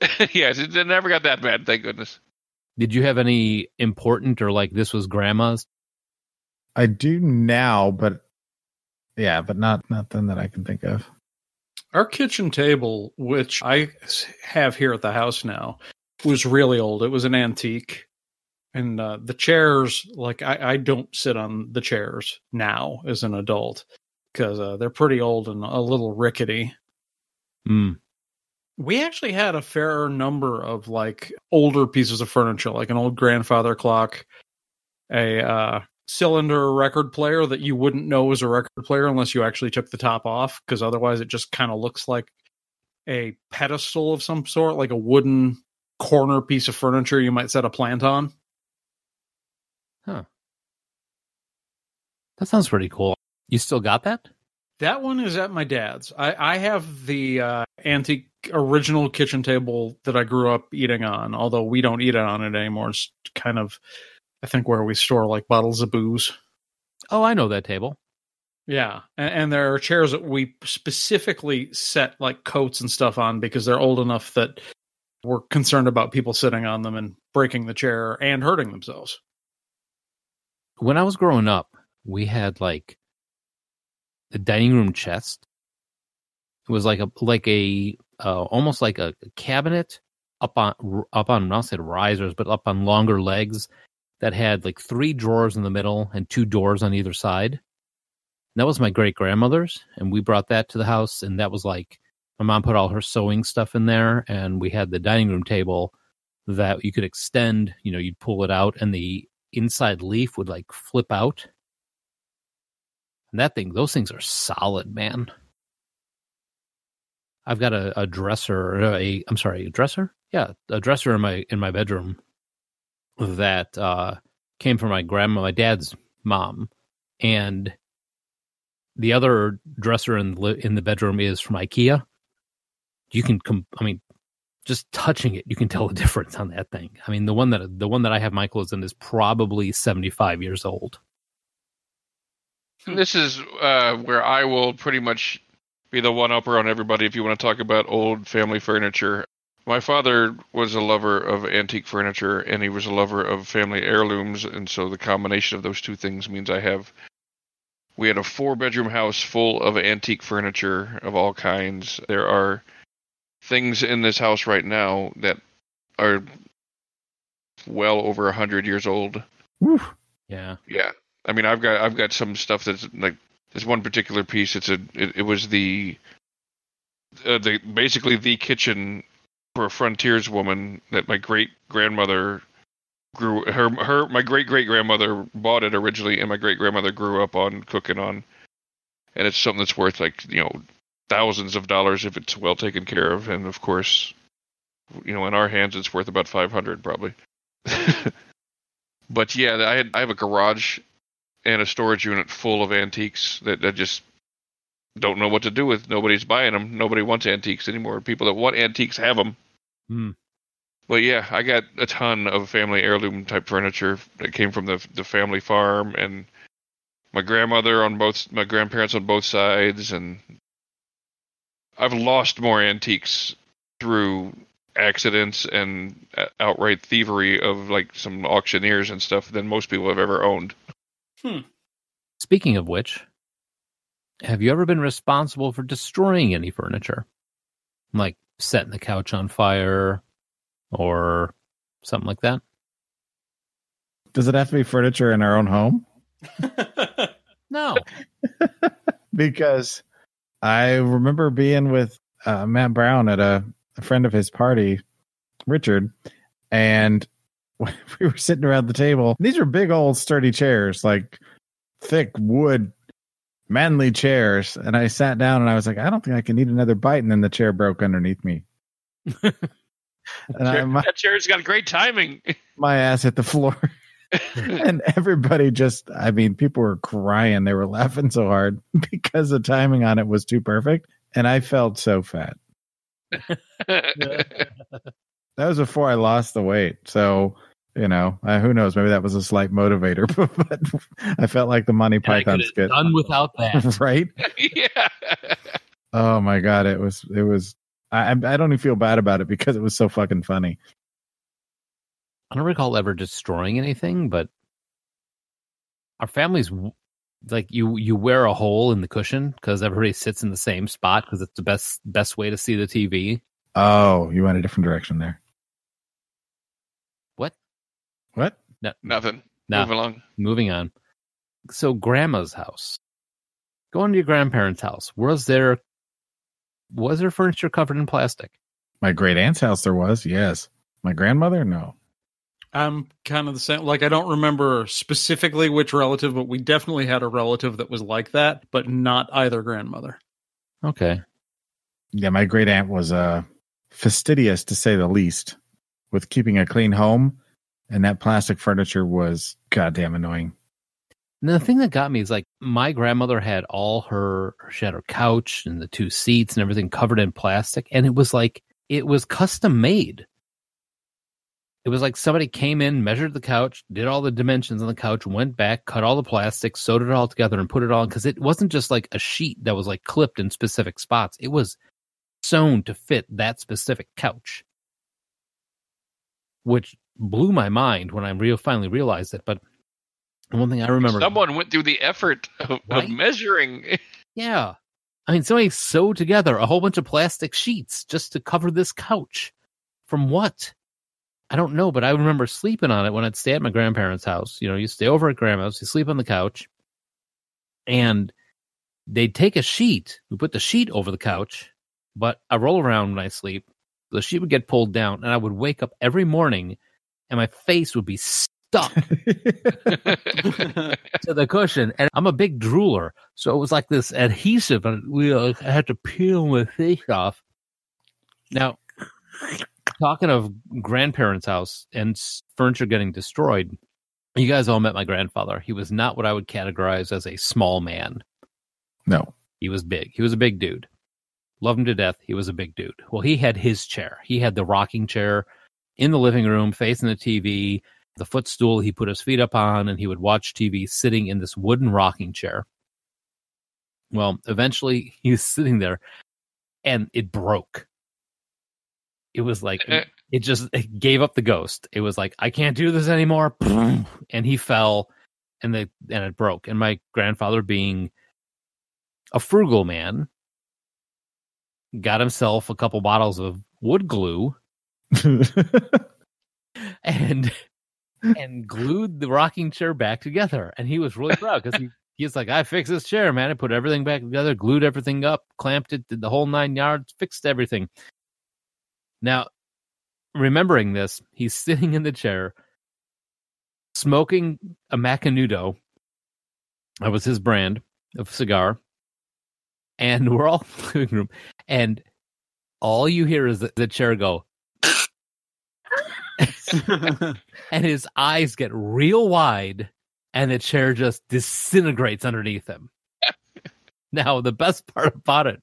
yes, it, it never got that bad, thank goodness. did you have any important or like this was grandma's? I do now, but yeah, but not nothing that I can think of. Our kitchen table, which I have here at the house now, was really old. It was an antique. And uh, the chairs, like, I, I don't sit on the chairs now as an adult because uh, they're pretty old and a little rickety. Hmm. We actually had a fair number of like older pieces of furniture, like an old grandfather clock, a uh, cylinder record player that you wouldn't know was a record player unless you actually took the top off, because otherwise it just kind of looks like a pedestal of some sort, like a wooden corner piece of furniture you might set a plant on. Huh. That sounds pretty cool. You still got that? That one is at my dad's. I, I have the uh, antique original kitchen table that I grew up eating on, although we don't eat it on it anymore. It's kind of, I think, where we store like bottles of booze. Oh, I know that table. Yeah, and, and there are chairs that we specifically set like coats and stuff on because they're old enough that we're concerned about people sitting on them and breaking the chair and hurting themselves. When I was growing up, we had like the dining room chest. It was like a like a uh, almost like a cabinet up on up on not said risers, but up on longer legs that had like three drawers in the middle and two doors on either side. And that was my great grandmother's, and we brought that to the house, and that was like my mom put all her sewing stuff in there, and we had the dining room table that you could extend. You know, you'd pull it out, and the inside leaf would like flip out. And that thing, those things are solid, man. I've got a, a dresser, a I'm sorry, a dresser? Yeah, a dresser in my in my bedroom that uh came from my grandma, my dad's mom, and the other dresser in the in the bedroom is from IKEA. You can I mean just touching it, you can tell the difference on that thing. I mean, the one that the one that I have clothes in is probably 75 years old. This is uh, where I will pretty much be the one upper on everybody if you want to talk about old family furniture. My father was a lover of antique furniture and he was a lover of family heirlooms, and so the combination of those two things means I have. We had a four bedroom house full of antique furniture of all kinds. There are things in this house right now that are well over a hundred years old. Woo. Yeah. Yeah, I mean, I've got I've got some stuff that's like this one particular piece. It's a it, it was the uh, the basically the kitchen for a frontiers woman that my great grandmother grew her her my great great grandmother bought it originally, and my great grandmother grew up on cooking on, and it's something that's worth like you know thousands of dollars if it's well taken care of, and of course, you know, in our hands, it's worth about five hundred probably. but yeah, I had I have a garage and a storage unit full of antiques that I just don't know what to do with. Nobody's buying them. Nobody wants antiques anymore. People that want antiques have them. Hmm. But yeah, I got a ton of family heirloom type furniture that came from the the family farm and my grandmother on both my grandparents on both sides and I've lost more antiques through accidents and uh, outright thievery of like some auctioneers and stuff than most people have ever owned. Speaking of which, have you ever been responsible for destroying any furniture? Like setting the couch on fire or something like that? Does it have to be furniture in our own home? No. because I remember being with uh, Matt Brown at a, a friend of his party, Richard, and we were sitting around the table. These are big old sturdy chairs, like thick wood, manly chairs. And I sat down and I was like, I don't think I can eat another bite. And then the chair broke underneath me. and I, my, that chair's got great timing. my ass hit the floor. and everybody just, I mean, people were crying. They were laughing so hard because the timing on it was too perfect. And I felt so fat. That was before I lost the weight. So, you know, uh, who knows? Maybe that was a slight motivator, but I felt like the Monty And Python skit. done without that. right? yeah. Oh my God. It was, it was, I, I don't even feel bad about it because it was so fucking funny. I don't recall ever destroying anything, but our family's like you you wear a hole in the cushion because everybody sits in the same spot because it's the best best way to see the TV. Oh, you went a different direction there. What? What? Nothing. No. Move along. Moving on. So grandma's house. Going to your grandparents' house. Was there was there furniture covered in plastic? My great aunt's house there was, yes. My grandmother, no. I'm kind of the same. Like, I don't remember specifically which relative, but we definitely had a relative that was like that, but not either grandmother. Okay. Yeah, my great aunt was uh fastidious to say the least with keeping a clean home, and that plastic furniture was goddamn annoying. And the thing that got me is like my grandmother had all her she had her couch and the two seats and everything covered in plastic, and it was like it was custom made. It was like somebody came in, measured the couch, did all the dimensions on the couch, went back, cut all the plastic, sewed it all together, and put it on because it wasn't just like a sheet that was like clipped in specific spots. It was sewn to fit that specific couch, which blew my mind when I real finally realized it. But one thing I remember, Someone went through the effort of, Right? of measuring. yeah, I mean, somebody sewed together a whole bunch of plastic sheets just to cover this couch. From what? I don't know, but I remember sleeping on it when I'd stay at my grandparents' house. You know, you stay over at grandma's, you sleep on the couch, and they'd take a sheet, we put the sheet over the couch, but I roll around when I sleep. The sheet would get pulled down, and I would wake up every morning, and my face would be stuck to the cushion. And I'm a big drooler, so it was like this adhesive, and we uh, I had to peel my face off. Now, talking of grandparents' house and furniture getting destroyed, you guys all met my grandfather. He was not what I would categorize as a small man. no. He was big. He was a big dude. Loved him to death. He was a big dude. Well, he had his chair. He had the rocking chair in the living room facing the TV, the footstool he put his feet up on, and he would watch TV sitting in this wooden rocking chair. Well, eventually he was sitting there and it broke. It was like, uh, uh. it just it gave up the ghost. It was like, I can't do this anymore. And he fell and the and it broke. And my grandfather being a frugal man got himself a couple bottles of wood glue and and glued the rocking chair back together. And he was really proud because he he's like, I fixed this chair, man. I put everything back together, glued everything up, clamped it, did the whole nine yards, fixed everything. Now, remembering this, he's sitting in the chair, smoking a Macanudo. That was his brand of cigar. And we're all in the living room, and all you hear is the, the chair go, and his eyes get real wide, and the chair just disintegrates underneath him. now, the best part about it,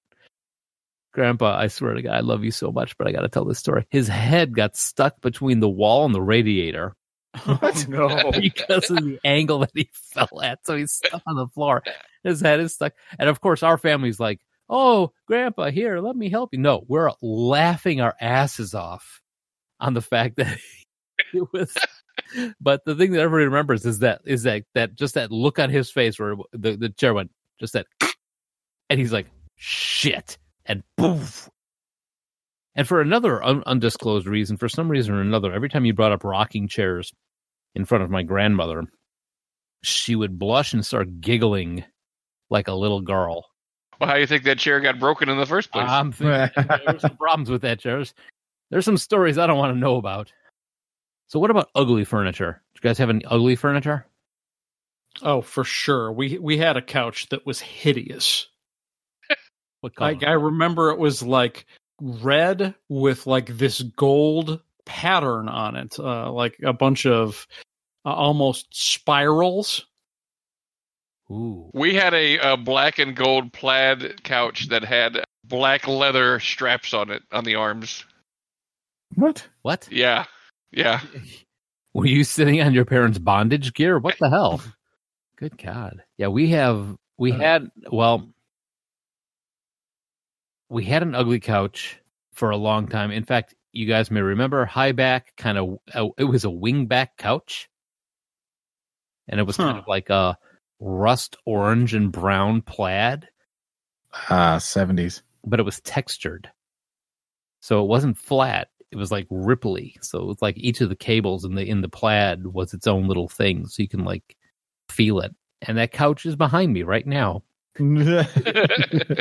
Grandpa, I swear to God, I love you so much, but I got to tell this story. His head got stuck between the wall and the radiator oh, no. because of the angle that he fell at. So he's stuck on the floor. His head is stuck. And of course, our family's like, "Oh, Grandpa, here, let me help you." No, we're laughing our asses off on the fact that it was. But the thing that everybody remembers is that is that that just that look on his face where the the chair went just that, and he's like, "Shit," and poof. And for another un- undisclosed reason, for some reason or another, every time you brought up rocking chairs in front of my grandmother, she would blush and start giggling like a little girl. Well, how do you think that chair got broken in the first place? I'm thinking there were some problems with that chair. There's, there's some stories I don't want to know about. So, what about ugly furniture? Do you guys have any ugly furniture? Oh, for sure. We we had a couch that was hideous. What color? Like I remember it was like red with like this gold pattern on it, uh, like a bunch of uh, almost spirals. Ooh, we had a, a black and gold plaid couch that had black leather straps on it on the arms. What? what? Yeah, yeah. Were you sitting on your parents' bondage gear? What the hell? Good God. Yeah, we have, we Uh, had, well, we had an ugly couch for a long time. In fact, you guys may remember high back, kind of, uh, it was a wing back couch. And it was kind of like a rust orange and brown plaid, Ah, 70s. but it was textured. So it wasn't flat. It was like ripply. So it's like each of the cables in the in the plaid was its own little thing. So you can like feel it. And that couch is behind me right now.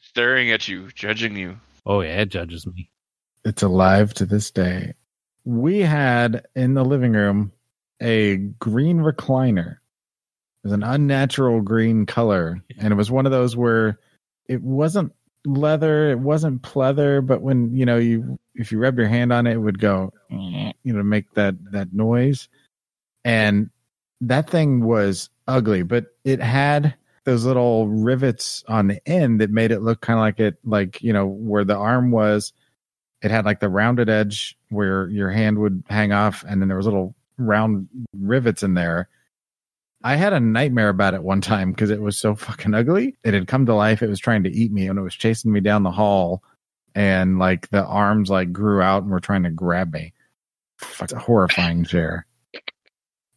Staring at you, judging you. Oh yeah, it judges me. it's alive to this day. We had in the living room a green recliner. It was an unnatural green color, and it was one of those where it wasn't leather, it wasn't pleather, but when you know you if you rubbed your hand on it, it would go, you know, make that that noise. And that thing was ugly, but it had those little rivets on the end that made it look kind of like it, like you know, where the arm was. It had like the rounded edge where your hand would hang off and then there was little round rivets in there i had a nightmare about it one time because it was so fucking ugly it had come to life it was trying to eat me and it was chasing me down the hall and like the arms like grew out and were trying to grab me Fuck, a horrifying chair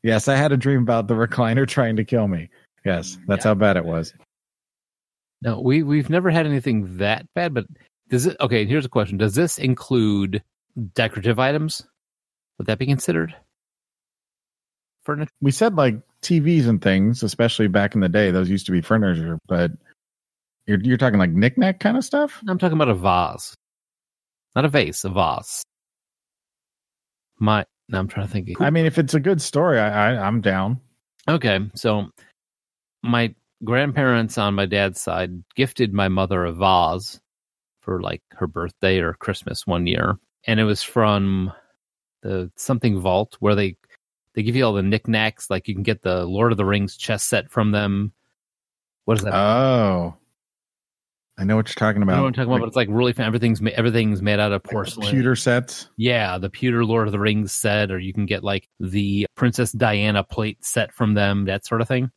yes i had a dream about the recliner trying to kill me yes that's Yeah. how bad it was No, we we've never had anything that bad, but does it okay, here's a question. Does this include decorative items? Would that be considered? Furniture? we said like TVs and things, especially back in the day, those used to be furniture, but you're you're talking like knickknack kind of stuff? I'm talking about a vase. Not a vase, a vase. My I'm trying to think. I mean, if it's a good story, I, I I'm down. Okay, so my grandparents on my dad's side gifted my mother a vase for like her birthday or Christmas one year, and it was from the something vault where they they give you all the knickknacks. Like you can get the Lord of the Rings chess set from them. What is that? Oh, I know what you're talking I about. know what I'm talking about, but it's like really fan. Everything's everything's made out of Like porcelain. computer sets. Yeah, the pewter Lord of the Rings set, or you can get like the Princess Diana plate set from them, that sort of thing.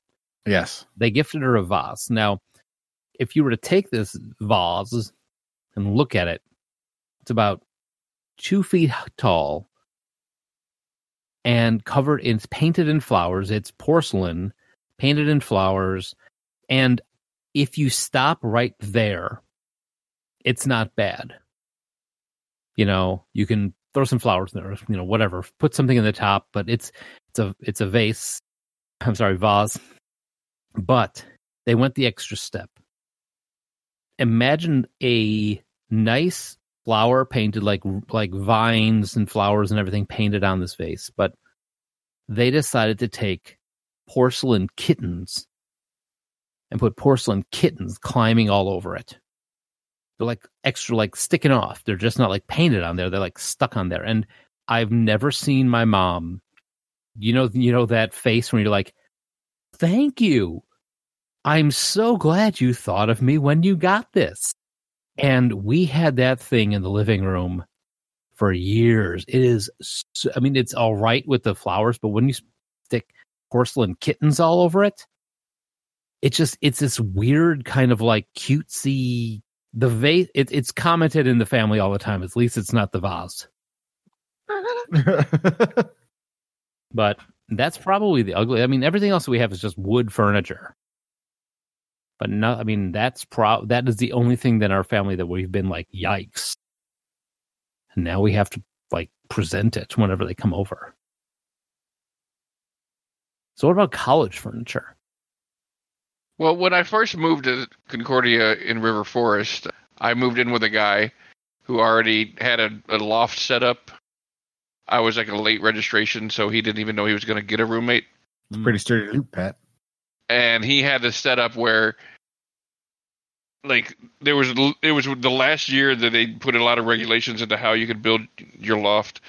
Yes. They gifted her a vase. Now, if you were to take this vase and look at it, it's about two feet tall and covered it's painted in flowers. It's porcelain, painted in flowers. And if you stop right there, it's not bad. You know, you can throw some flowers in there, you know, whatever. Put something in the top, but it's it's a it's a vase. I'm sorry, vase. But they went the extra step. Imagine a nice flower painted like like vines and flowers and everything painted on this vase, but they decided to take porcelain kittens and put porcelain kittens climbing all over it. They're like extra like sticking off. They're just not like painted on there. They're like stuck on there. And I've never seen my mom you know you know that face when you're like thank you i'm so glad you thought of me when you got this and we had that thing in the living room for years. It is so, i mean it's all right with the flowers but when you stick porcelain kittens all over it it's just it's this weird kind of like cutesy the vase it, it's commented in the family all the time. At least it's not the vase. But that's probably the ugly i mean everything else we have is just wood furniture but no i mean that's pro that is the only thing that our family that we've been like yikes and now we have to like present it whenever they come over so what about college furniture Well, when I first moved to Concordia in River Forest, I moved in with a guy who already had a, a loft set up. I was like a late registration, so he didn't even know he was going to get a roommate. Mm. Pretty sturdy loot, Pat. and he had this setup where like there was it was the last year that they put a lot of regulations into how you could build your loft.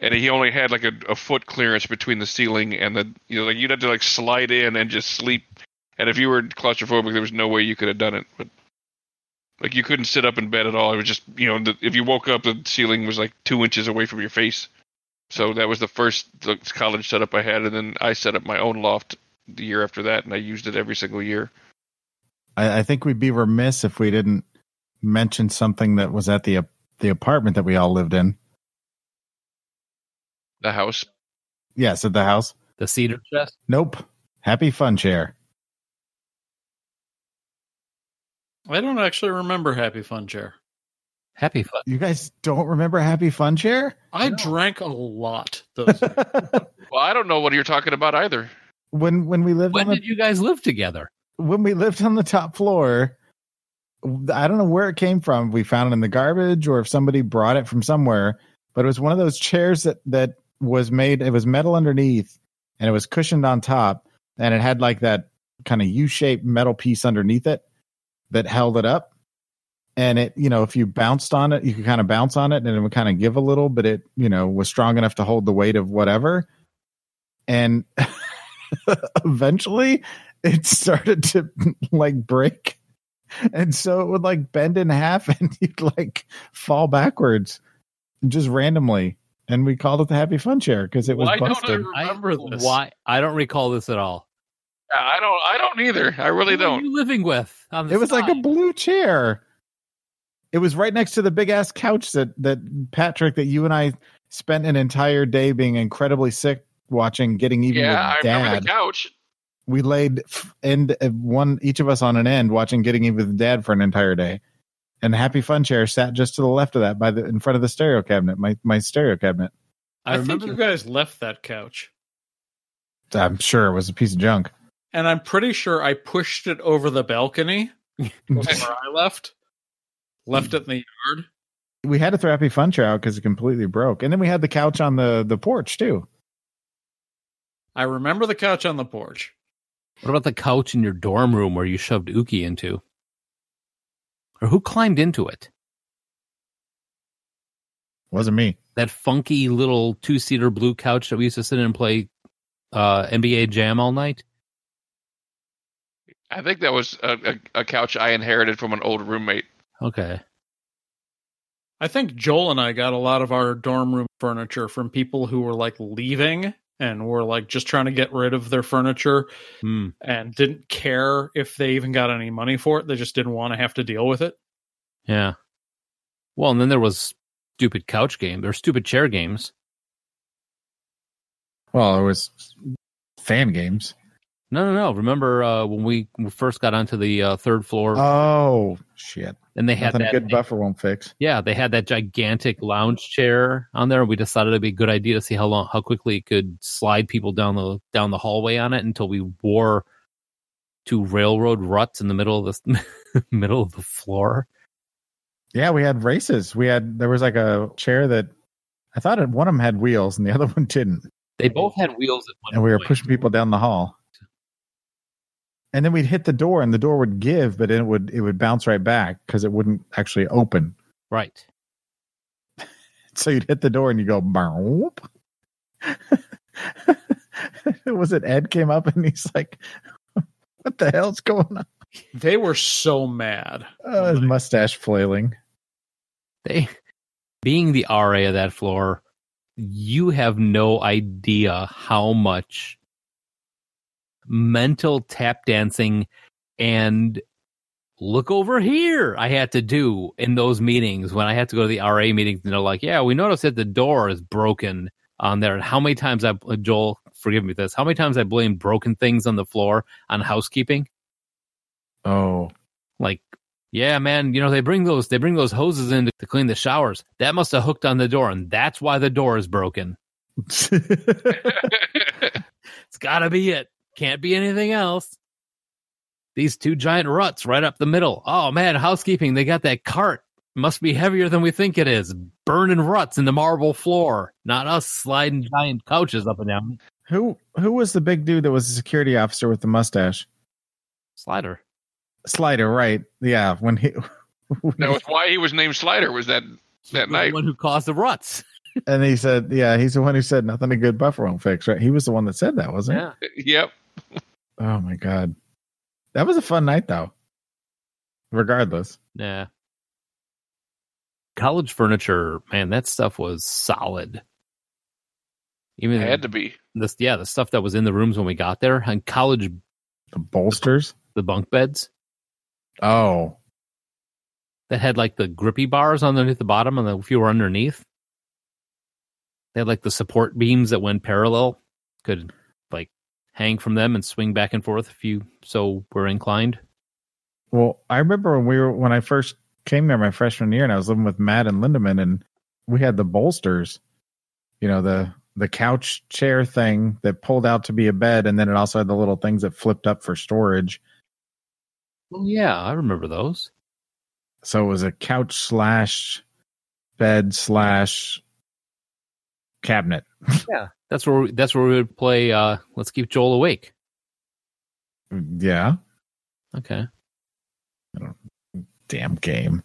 And he only had like a, a foot clearance between the ceiling and the you know like you'd have to like slide in and just sleep. And if you were claustrophobic there was no way you could have done it. But like you couldn't sit up in bed at all. It was just you know the, if you woke up the ceiling was like two inches away from your face. So that was the first college setup i had. And then i set up my own loft the year after that, and I used it every single year. I, I think we'd be remiss if we didn't mention something that was at the the apartment that we all lived in. The house. Yes, at the house. The cedar chest. Nope. Happy Fun Chair. I don't actually remember Happy Fun Chair. Happy fun. You guys don't remember Happy Fun Chair? I drank a lot. Those Well, I don't know what you're talking about either. when when we lived When on the did you guys live together? When we lived on the top floor, I don't know where it came from. We found it in the garbage or if somebody brought it from somewhere, but it was one of those chairs that that was made it was metal underneath and it was cushioned on top and it had like that kind of U-shaped metal piece underneath it that held it up. And it, you know, if you bounced on it, you could kind of bounce on it and it would kind of give a little, but it, you know, was strong enough to hold the weight of whatever. And eventually it started to like break and so it would like bend in half and you'd like fall backwards just randomly and we called it the happy fun chair because it was Why don't I busted remember this? Why? I don't recall this at all. I don't. I don't either. I really Who don't. you living with? on it was like a blue chair it was right next to the big ass couch that that patrick that you and i spent an entire day being incredibly sick watching getting even Yeah, I with remember the couch. We laid end uh, one each of us on an end watching getting even with dad for an entire day and the happy fun chair sat just to the left of that by the in front of the stereo cabinet my my stereo cabinet I, I think remember you guys left that couch. i'm sure it was a piece of junk And I'm pretty sure I pushed it over the balcony before I left. Left it in the yard. we had to throw happy fun chair out because it completely broke and then we had the couch on the the porch too I remember the couch on the porch. What about the couch in your dorm room where you shoved Uki into? Or who climbed into it? wasn't me That funky little two seater blue couch that we used to sit in and play uh, NBA Jam all night? I think that was a, a, a couch I inherited from an old roommate. Okay. I think Joel and I got a lot of our dorm room furniture from people who were like leaving and were like just trying to get rid of their furniture Hmm. and didn't care if they even got any money for it. They just didn't want to have to deal with it. Yeah. Well, and then there was stupid couch games or stupid chair games. well it was fan games No, no, no. Remember uh, when we first got onto the uh, third floor oh shit and they had Nothing that good buffer won't fix. Yeah, they had that gigantic lounge chair on there. We decided it'd be a good idea to see how long, how quickly it could slide people down the down the hallway on it until we wore two railroad ruts in the middle of the middle of the floor. Yeah, we had races. We had there was like a chair that I thought it, one of them had wheels and the other one didn't, They both had wheels at one and we were point. pushing people down the hall. And then we'd hit the door, and the door would give, but it would it would bounce right back because it wouldn't actually open. Right. So you'd hit the door, and you go, "Boop." was it Ed came up and he's like, "What the hell's going on?" They were so mad. Oh, his mustache flailing. They being the RA of that floor, you have no idea how much mental tap dancing And look over here, I had to do in those meetings when I had to go to the RA meetings. And they're like, yeah, we noticed that the door is broken on there. And how many times I, uh, Joel, forgive me this, how many times I blame broken things on the floor on housekeeping? Oh, Like, yeah, man, you know, they bring those, they bring those hoses in to, to clean the showers. That must have hooked on the door. And that's why the door is broken. It's got to be it. Can't be anything else. These two giant ruts right up the middle. Oh man, housekeeping. They got that cart. Must be heavier than we think it is. Burning ruts in the marble floor. Not us sliding giant couches up and down. who who was the big dude that was a security officer with the mustache? Slider. Slider, right? Yeah, when he That was why he was named Slider. Was that that night. The night? one who caused the ruts. and he said, yeah, he's the one who said nothing a good buffer won't fix, right? He was the one that said that, wasn't he? Yeah. Yep. Oh my god, that was a fun night though. Regardless, Yeah. College furniture, man, that stuff was solid. Even It had to be. this, yeah, the stuff that was in the rooms when we got there, and college, the bolsters. the bunk beds Oh, that had like the grippy bars underneath the bottom, and the, if you were underneath, they had like the support beams that went parallel, could like hang from them and swing back and forth if you so were inclined. well, I remember when we were when I first came there my freshman year, and I was living with Matt and Lindemann, and we had the bolsters. You know the the couch chair thing that pulled out to be a bed, and then it also had the little things that flipped up for storage. Oh yeah, I remember those. So it was a couch slash bed slash cabinet. Yeah, that's where we, that's where we would play. uh Let's keep Joel awake. Yeah, Okay, damn game.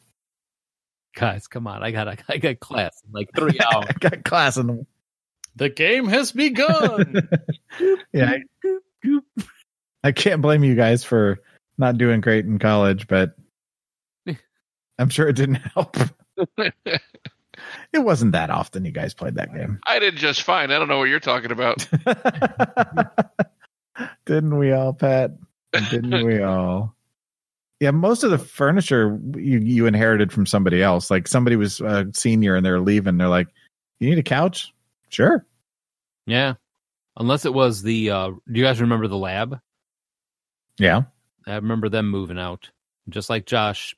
guys, come on! I got I got class in like three hours. I got class in the The game has begun. yeah. I, I can't blame you guys for not doing great in college, but I'm sure it didn't help. It wasn't that often you guys played that game. I did just fine. I don't know what you're talking about. didn't we all, Pat? Didn't we all? Yeah, most of the furniture you, you inherited from somebody else. Like somebody was a senior and they're leaving. They're like, "You need a couch? Sure." yeah, unless it was the. uh Do you guys remember the lab? Yeah. I remember them moving out, just like Josh.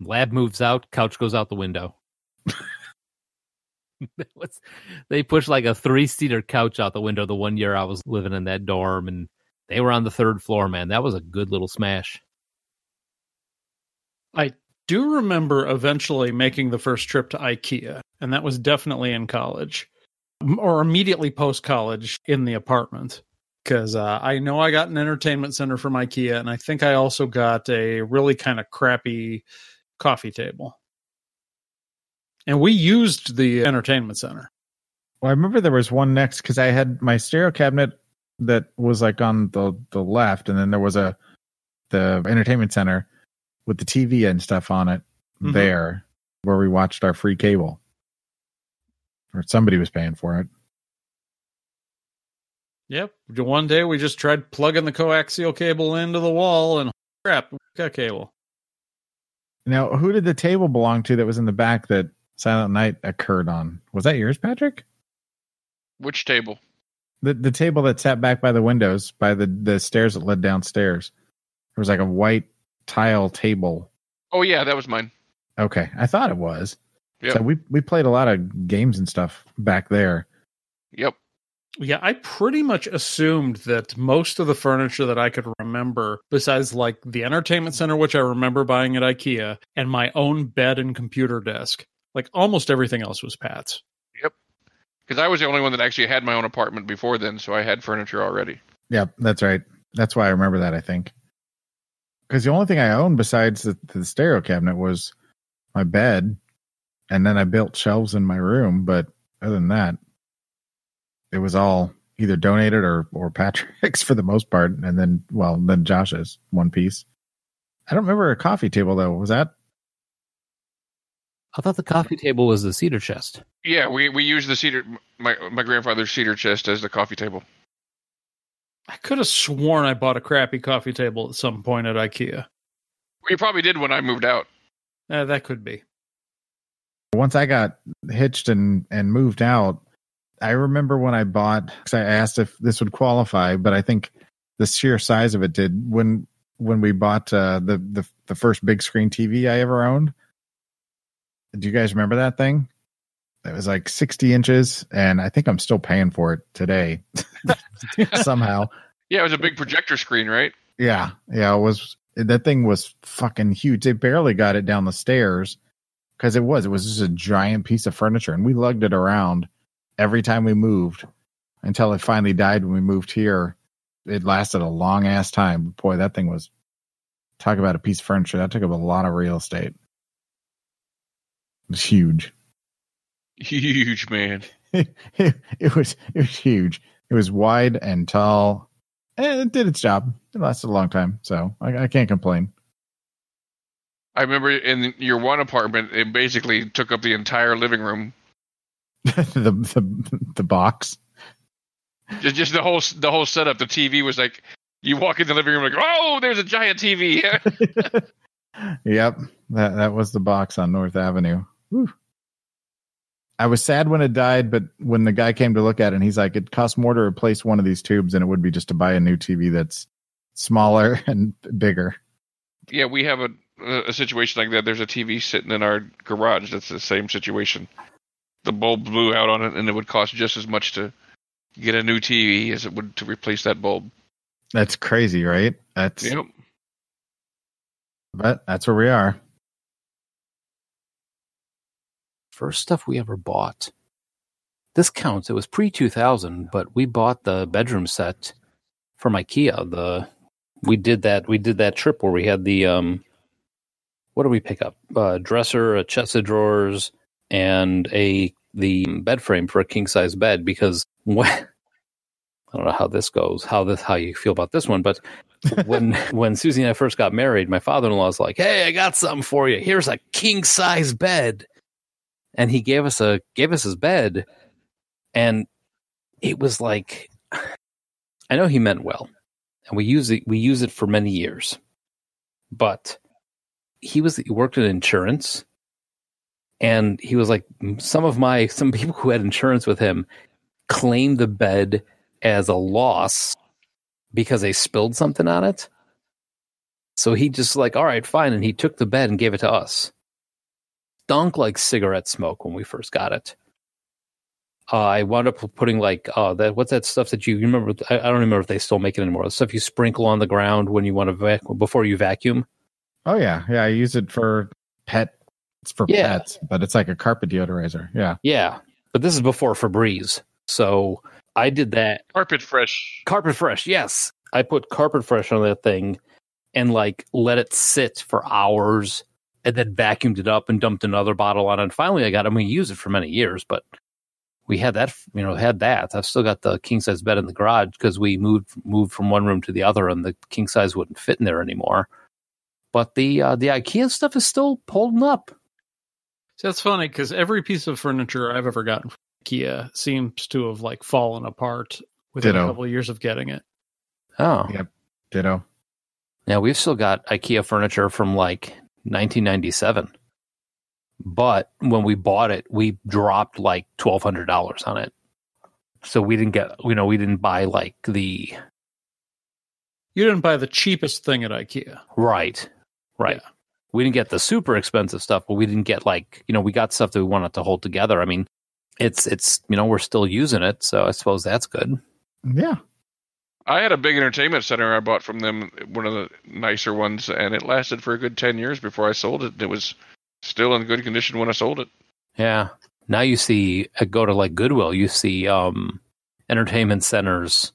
Lab moves out, couch goes out the window. What's, they pushed like a three seater couch out the window the one year I was living in that dorm, and they were on the third floor. Man, that was a good little smash. I do remember eventually making the first trip to IKEA, and that was definitely in college or immediately post college in the apartment. Because uh, I know I got an entertainment center from IKEA, and I think I also got a really kind of crappy coffee table. And we used the entertainment center. Well, I remember there was one next because I had my stereo cabinet that was like on the the left, and then there was a the entertainment center with the TV and stuff on it Mhm. there where we watched our free cable, or somebody was paying for it. Yep. One day we just tried plugging the coaxial cable into the wall, and crap, we got cable. Now, who did the table belong to that was in the back that Silent Night occurred on? Was that yours, Patrick? Which table? The the table that sat back by the windows by the the stairs that led downstairs. There was like a white tile table. Oh yeah, that was mine. Okay, I thought it was. Yep. So we we played a lot of games and stuff back there. Yep. Yeah, I pretty much assumed that most of the furniture that I could remember, besides like the entertainment center, which I remember buying at IKEA, and my own bed and computer desk, like almost everything else was Pat's. Yep. Because I was the only one that actually had my own apartment before then, so I had furniture already. Yep, that's right. That's why I remember that. I think because the only thing I owned besides the, the stereo cabinet was my bed, and then I built shelves in my room. But other than that, it was all either donated or or Patrick's for the most part, and then well, then Josh's one piece. I don't remember a coffee table though. Was that? I thought the coffee table was the cedar chest. Yeah, we we used the cedar my my grandfather's cedar chest as the coffee table. I could have sworn I bought a crappy coffee table at some point at IKEA. You probably did when I moved out. Uh, that could be. Once I got hitched and and moved out, I remember when I bought because I asked if this would qualify, but I think the sheer size of it did when when we bought uh, the the the first big screen TV I ever owned. Do you guys remember that thing? It was like 60 inches, and I think I'm still paying for it today somehow. Yeah, it was a big projector screen, right? Yeah, yeah, it was. That thing was fucking huge. They barely got it down the stairs because it was. It was just a giant piece of furniture, and we lugged it around every time we moved until it finally died when we moved here. It lasted a long ass time. Boy, that thing was. Talk about a piece of furniture that took up a lot of real estate. It was huge. Huge man. it, it was it was huge. It was wide and tall, and it did its job. It lasted a long time, so I, I can't complain. I remember in your one apartment, it basically took up the entire living room. the the the box. Just, just the whole the whole setup. The TV was like you walk in the living room like, oh, there's a giant TV. yep, that that was the box on North Avenue. Whew. I was sad when it died, but when the guy came to look at it, and he's like, it costs more to replace one of these tubes than it would be just to buy a new TV that's smaller and bigger. yeah, we have a a situation like that. There's a TV sitting in our garage. That's the same situation. The bulb blew out on it, and it would cost just as much to get a new TV as it would to replace that bulb. That's crazy, right? That's Yep. but that's where we are. First stuff we ever bought. This counts. It was pre 2000, but we bought the bedroom set from IKEA. The we did that. We did that trip where we had the um. What did we pick up? A dresser, a chest of drawers, and a the bed frame for a king size bed. Because when I don't know how this goes, how this how you feel about this one, but when when Susie and I first got married, my father in law was like, "Hey, I got something for you. Here's a king size bed," and he gave us a gave us his bed, and it was like, I know he meant well, and we use it we use it for many years, but he was he worked in insurance, and he was like some of my some people who had insurance with him claimed the bed as a loss because they spilled something on it. So he just like, all right, fine, and he took the bed and gave it to us. Stunk like cigarette smoke when we first got it. Uh, I wound up putting like uh, that. What's that stuff that you, you remember? I, I don't remember if they still make it anymore. The stuff you sprinkle on the ground when you want to vac- before you vacuum. Oh yeah, yeah. I use it for pet. It's for Yeah. pets, but it's like a carpet deodorizer. Yeah. Yeah, but this is before Febreze, so I did that. Carpet fresh. Carpet Fresh, yes. I put Carpet Fresh on that thing and like let it sit for hours and then vacuumed it up and dumped another bottle on it. And finally I got it. We used it for many years, but we had that, you know, had that. I've still got the king size bed in the garage because we moved moved from one room to the other and the king size wouldn't fit in there anymore. But the uh, the IKEA stuff is still holding up. See, that's funny because every piece of furniture I've ever gotten from IKEA seems to have like fallen apart within Ditto. a couple of years of getting it. Oh, Yep. Ditto. Yeah, we've still got IKEA furniture from like 1997. But when we bought it, we dropped like $1,200 on it. So we didn't get, you know, we didn't buy like the You didn't buy the cheapest thing at IKEA. right, right. Yeah. We didn't get the super expensive stuff, but we didn't get like, you know, we got stuff that we wanted to hold together. I mean, it's, it's, you know, we're still using it. So I suppose that's good. Yeah. I had a big entertainment center I bought from them, one of the nicer ones, and it lasted for a good ten years before I sold it. It was still in good condition when I sold it. Yeah. Now you see, uh, go to like Goodwill, you see um entertainment centers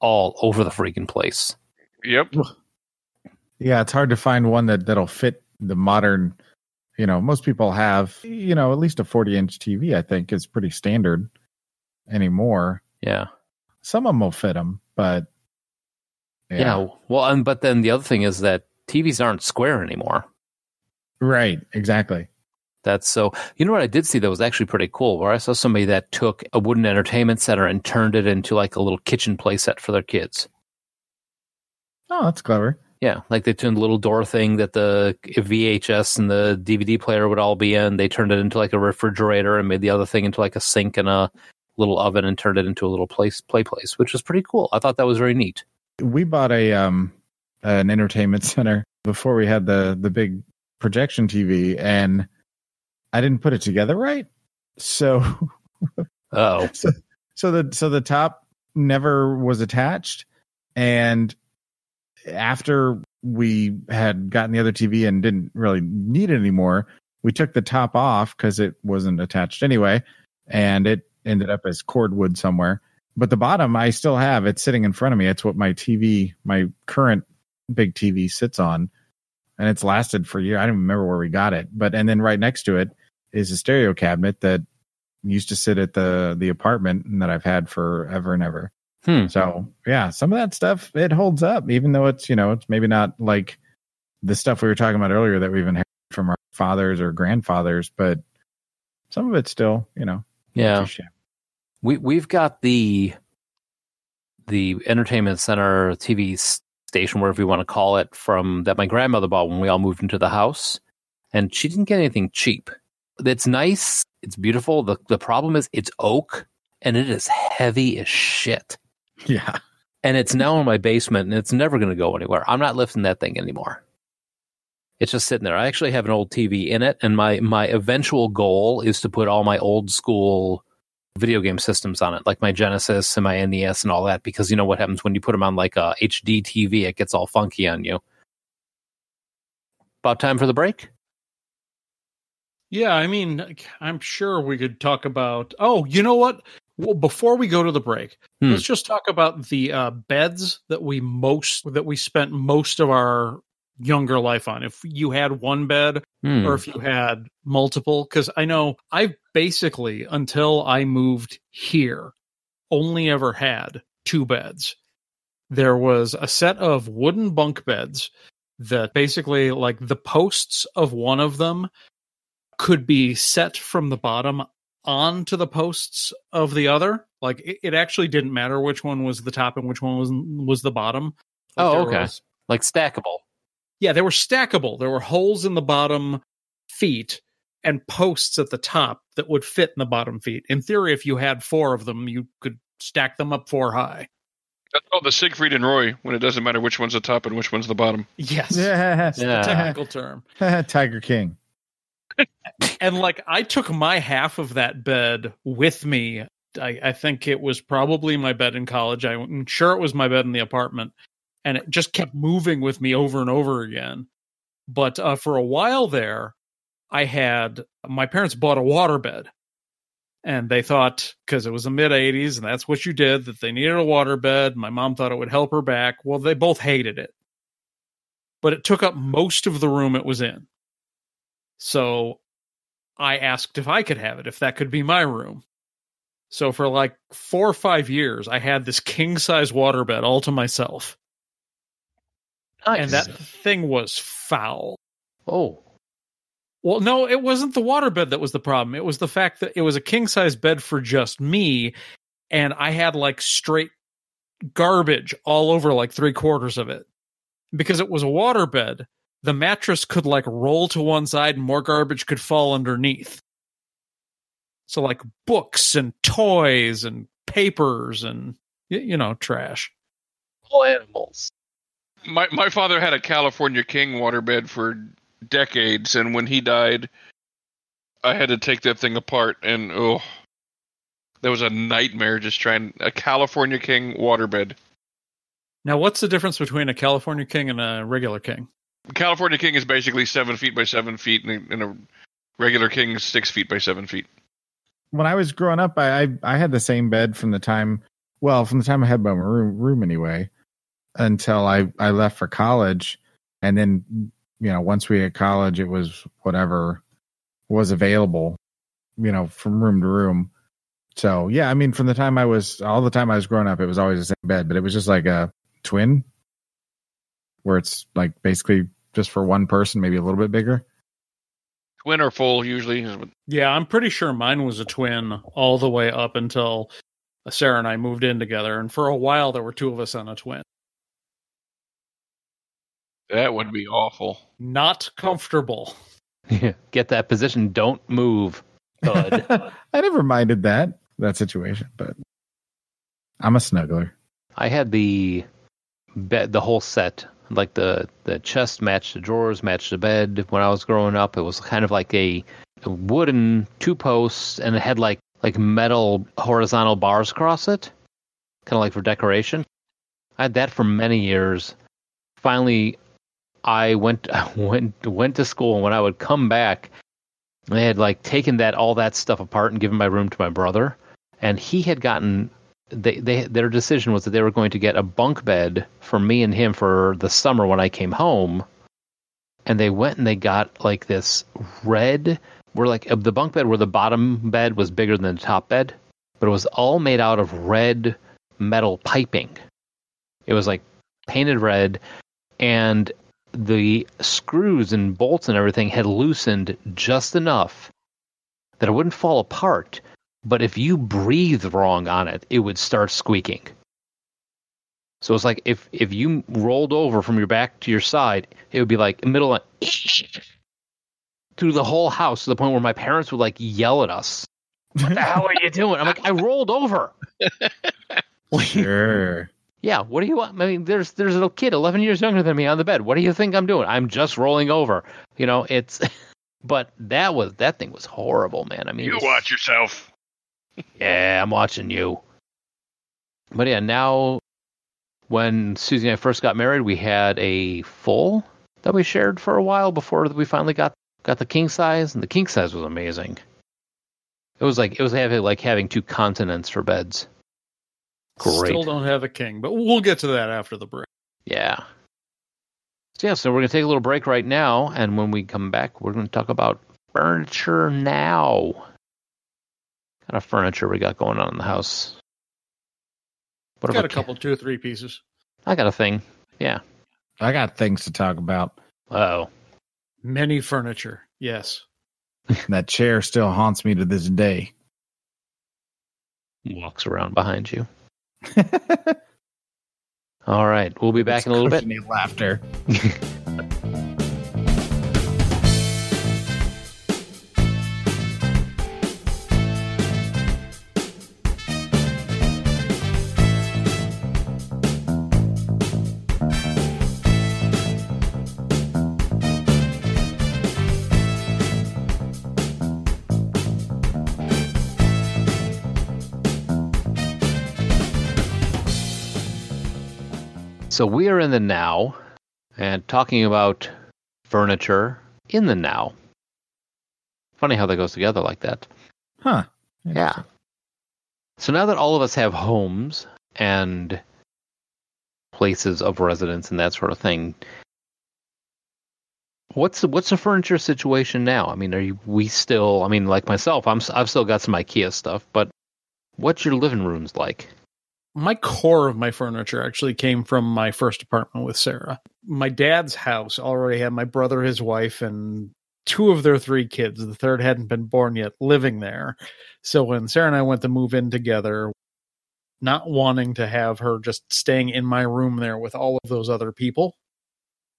all over the freaking place. Yep. Yeah. It's hard to find one that that'll fit the modern. You know, most people have you know at least a 40 inch TV. I think is pretty standard anymore. Yeah. Some of them will fit them, but Yeah. Well, and but then the other thing is that TVs aren't square anymore. right, exactly. That's so. You know what I did see that was actually pretty cool. Where I saw somebody that took a wooden entertainment center and turned it into like a little kitchen playset for their kids. Oh, that's clever. Yeah, like they turned the little door thing that the VHS and the DVD player would all be in. They turned it into like a refrigerator and made the other thing into like a sink and a little oven and turned it into a little place play place, which was pretty cool. I thought that was very neat. We bought a um an entertainment center before we had the the big projection TV, and I didn't put it together right. So, Oh, so so the so the top never was attached, and after we had gotten the other TV and didn't really need it anymore, we took the top off because it wasn't attached anyway, and it ended up as cordwood somewhere. But the bottom I still have. It's sitting in front of me. It's what my TV, my current big TV sits on. And it's lasted for a year. I don't remember where we got it. But and then right next to it is a stereo cabinet that used to sit at the the apartment and that I've had forever and ever. Hmm. So yeah, some of that stuff it holds up, even though it's you know it's maybe not like the stuff we were talking about earlier that we've inherited from our fathers or grandfathers, but some of it still you know yeah. We we've got the the entertainment center TV station, whatever you want to call it, from that my grandmother bought when we all moved into the house, and she didn't get anything cheap. It's nice, it's beautiful. the The problem is it's oak, and it is heavy as shit. yeah. And it's now in my basement, and it's never going to go anywhere. I'm not lifting that thing anymore. It's just sitting there. I actually have an old TV in it, and my my eventual goal is to put all my old school video game systems on it, like my Genesis and my NES and all that, because you know what happens when you put them on like a HD TV, it gets all funky on you. About time for the break. Yeah, I mean, I'm sure we could talk about. Oh, you know what? Well, before we go to the break, Hmm. let's just talk about the uh, beds that we most that we spent most of our younger life on. If you had one bed Hmm. or if you had multiple, because I know I basically until I moved here only ever had two beds. There was a set of wooden bunk beds that basically like the posts of one of them could be set from the bottom onto the posts of the other. Like it, it actually didn't matter which one was the top and which one was was the bottom. Like, Oh, okay. was- like stackable. Yeah, they were stackable. There were holes in the bottom feet and posts at the top that would fit in the bottom feet. In theory, if you had four of them, you could stack them up four high. That's called the Siegfried and Roy when it doesn't matter which one's the top and which one's the bottom. Yes, Yeah. Yeah. technical term. Tiger King. and like I took my half of that bed with me. I, I think it was probably my bed in college. I'm sure it was my bed in the apartment, and it just kept moving with me over and over again. But uh, for a while there, I had my parents bought a water bed, and they thought because it was the mid '80s and that's what you did that they needed a water bed. My mom thought it would help her back. Well, they both hated it, but it took up most of the room it was in. So I asked if I could have it, if that could be my room. So for like four or five years, I had this king size waterbed all to myself. And that thing was foul. oh, Well, no, it wasn't the waterbed that was the problem. It was the fact that it was a king size bed for just me. And I had like straight garbage all over like three quarters of it. Because it was a waterbed, the mattress could like roll to one side and more garbage could fall underneath. So like books and toys and papers and you know trash. all animals. My my father had a California King waterbed for decades, and when he died, I had to take that thing apart, and oh, that was a nightmare just trying a California King waterbed. Now what's the difference between a California king and a regular king? California King is basically seven feet by seven feet, and a, and a regular King is six feet by seven feet. When I was growing up, I, I I had the same bed from the time, well, from the time I had my room, room anyway, until I I left for college, and then you know once we had college, it was whatever was available, you know, from room to room. So yeah, I mean, from the time I was all the time I was growing up, it was always the same bed, but it was just like a twin, where it's like basically just for one person, maybe a little bit bigger. Twin or full usually. Yeah, I'm pretty sure mine was a twin all the way up until Sarah and I moved in together. And for a while, there were two of us on a twin. That would be awful. Not comfortable. Get that position. Don't move. Bud. I never minded that that situation, but I'm a snuggler. I had the bed, the whole set, like the the chest matched the drawers, matched the bed. When I was growing up, it was kind of like a, a wooden two posts, and it had like like metal horizontal bars across it, kind of like for decoration. I had that for many years. Finally, I went went went to school, and when I would come back, they had like taken that all that stuff apart and given my room to my brother, and he had gotten they, they their decision was that they were going to get a bunk bed for me and him for the summer when I came home, and they went and they got like this red where like uh, the bunk bed where the bottom bed was bigger than the top bed, but it was all made out of red metal piping. It was like painted red, and the screws and bolts and everything had loosened just enough that it wouldn't fall apart but if you breathed wrong on it, it would start squeaking. So it's like if if you rolled over from your back to your side, it would be like middle of through the whole house to the point where my parents would like yell at us. What the hell are you doing? I'm like, I rolled over. Sure. Yeah, what do you want? I mean, there's there's a little kid 11 years younger than me on the bed. What do you think I'm doing? I'm just rolling over. You know, it's but that was that thing was horrible, man. I mean, You watch yourself. Yeah, I'm watching you. But yeah, now when Susie and I first got married, we had a full that we shared for a while before we finally got got the king size, and the king size was amazing. It was like it was having like having two continents for beds. Great. Still don't have a king, but we'll get to that after the break. Yeah. So yeah, so we're gonna take a little break right now, and when we come back, we're gonna talk about furniture now. What kind of furniture we got going on in the house? What Got a couple, two or three pieces. I got a thing. Yeah. I got things to talk about. Oh. Many furniture. Yes. That chair still haunts me to this day. Walks around behind you. All right. We'll be back in a little bit. Laughter. So we are in the now and talking about furniture in the now. Funny how that goes together like that. Huh. Yeah. So now that all of us have homes and places of residence and that sort of thing, what's the, what's the furniture situation now? I mean, are you, we still? I mean, like myself, I'm s- I've still got some IKEA stuff, but what's your living rooms like? My core of my furniture actually came from my first apartment with Sarah. My dad's house already had my brother, his wife, and two of their three kids. The third hadn't been born yet, living there. So when Sarah and I went to move in together, not wanting to have her just staying in my room there with all of those other people,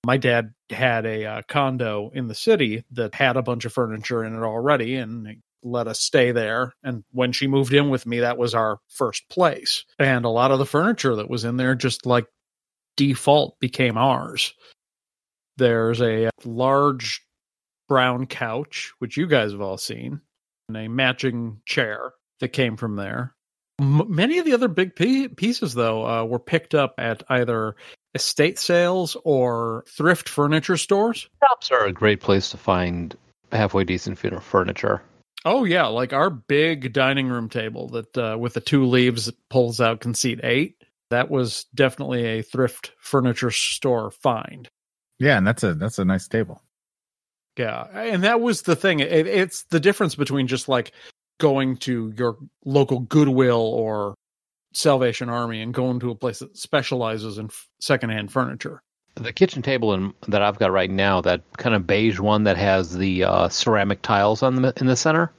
my dad had a uh, condo in the city that had a bunch of furniture in it already and let us stay there. And when she moved in with me, that was our first place. And a lot of the furniture that was in there just like default became ours. There's a large brown couch, which you guys have all seen, and a matching chair that came from there. M- many of the other big pie- pieces, though, uh, were picked up at either estate sales or thrift furniture stores. Shops are a great place to find halfway decent fu- furniture. Oh yeah, like our big dining room table that uh, with the two leaves that pulls out can seat eight. That was definitely a thrift furniture store find. Yeah, and that's a that's a nice table. Yeah, and that was the thing. It, it's the difference between just like going to your local Goodwill or Salvation Army and going to a place that specializes in f- secondhand furniture. The kitchen table in, that I've got right now, that kind of beige one that has the uh, ceramic tiles on the in the center,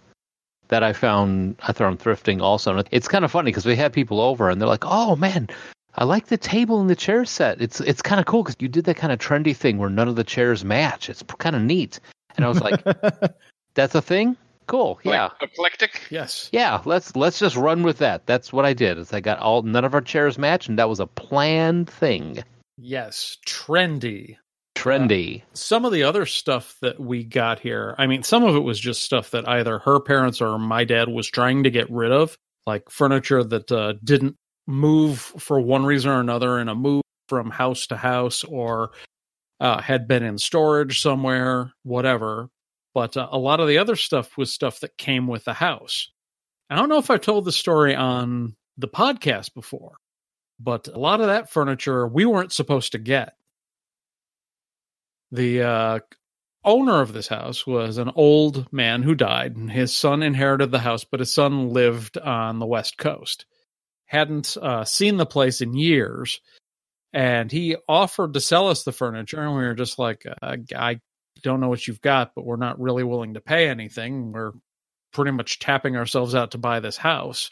that I found I found thrifting also. And It's kind of funny because we had people over and they're like, "Oh man, I like the table and the chair set. It's it's kind of cool because you did that kind of trendy thing where none of the chairs match. It's kind of neat." And I was like, "That's a thing? Cool, yeah." Eclectic. Yes. Yeah, let's let's just run with that. That's what I did. Is I got all none of our chairs match, and that was a planned thing. Yes. Trendy. Trendy. Some of the other stuff that we got here, I mean, some of it was just stuff that either her parents or my dad was trying to get rid of, like furniture that uh, didn't move for one reason or another in a move from house to house or uh, had been in storage somewhere, whatever. But uh, a lot of the other stuff was stuff that came with the house. I don't know if I've told the story on the podcast before, but a lot of that furniture we weren't supposed to get. The uh, owner of this house was an old man who died, and his son inherited the house, but his son lived on the West Coast. Hadn't uh, seen the place in years, and he offered to sell us the furniture, and we were just like, uh, I don't know what you've got, but we're not really willing to pay anything. We're pretty much tapping ourselves out to buy this house.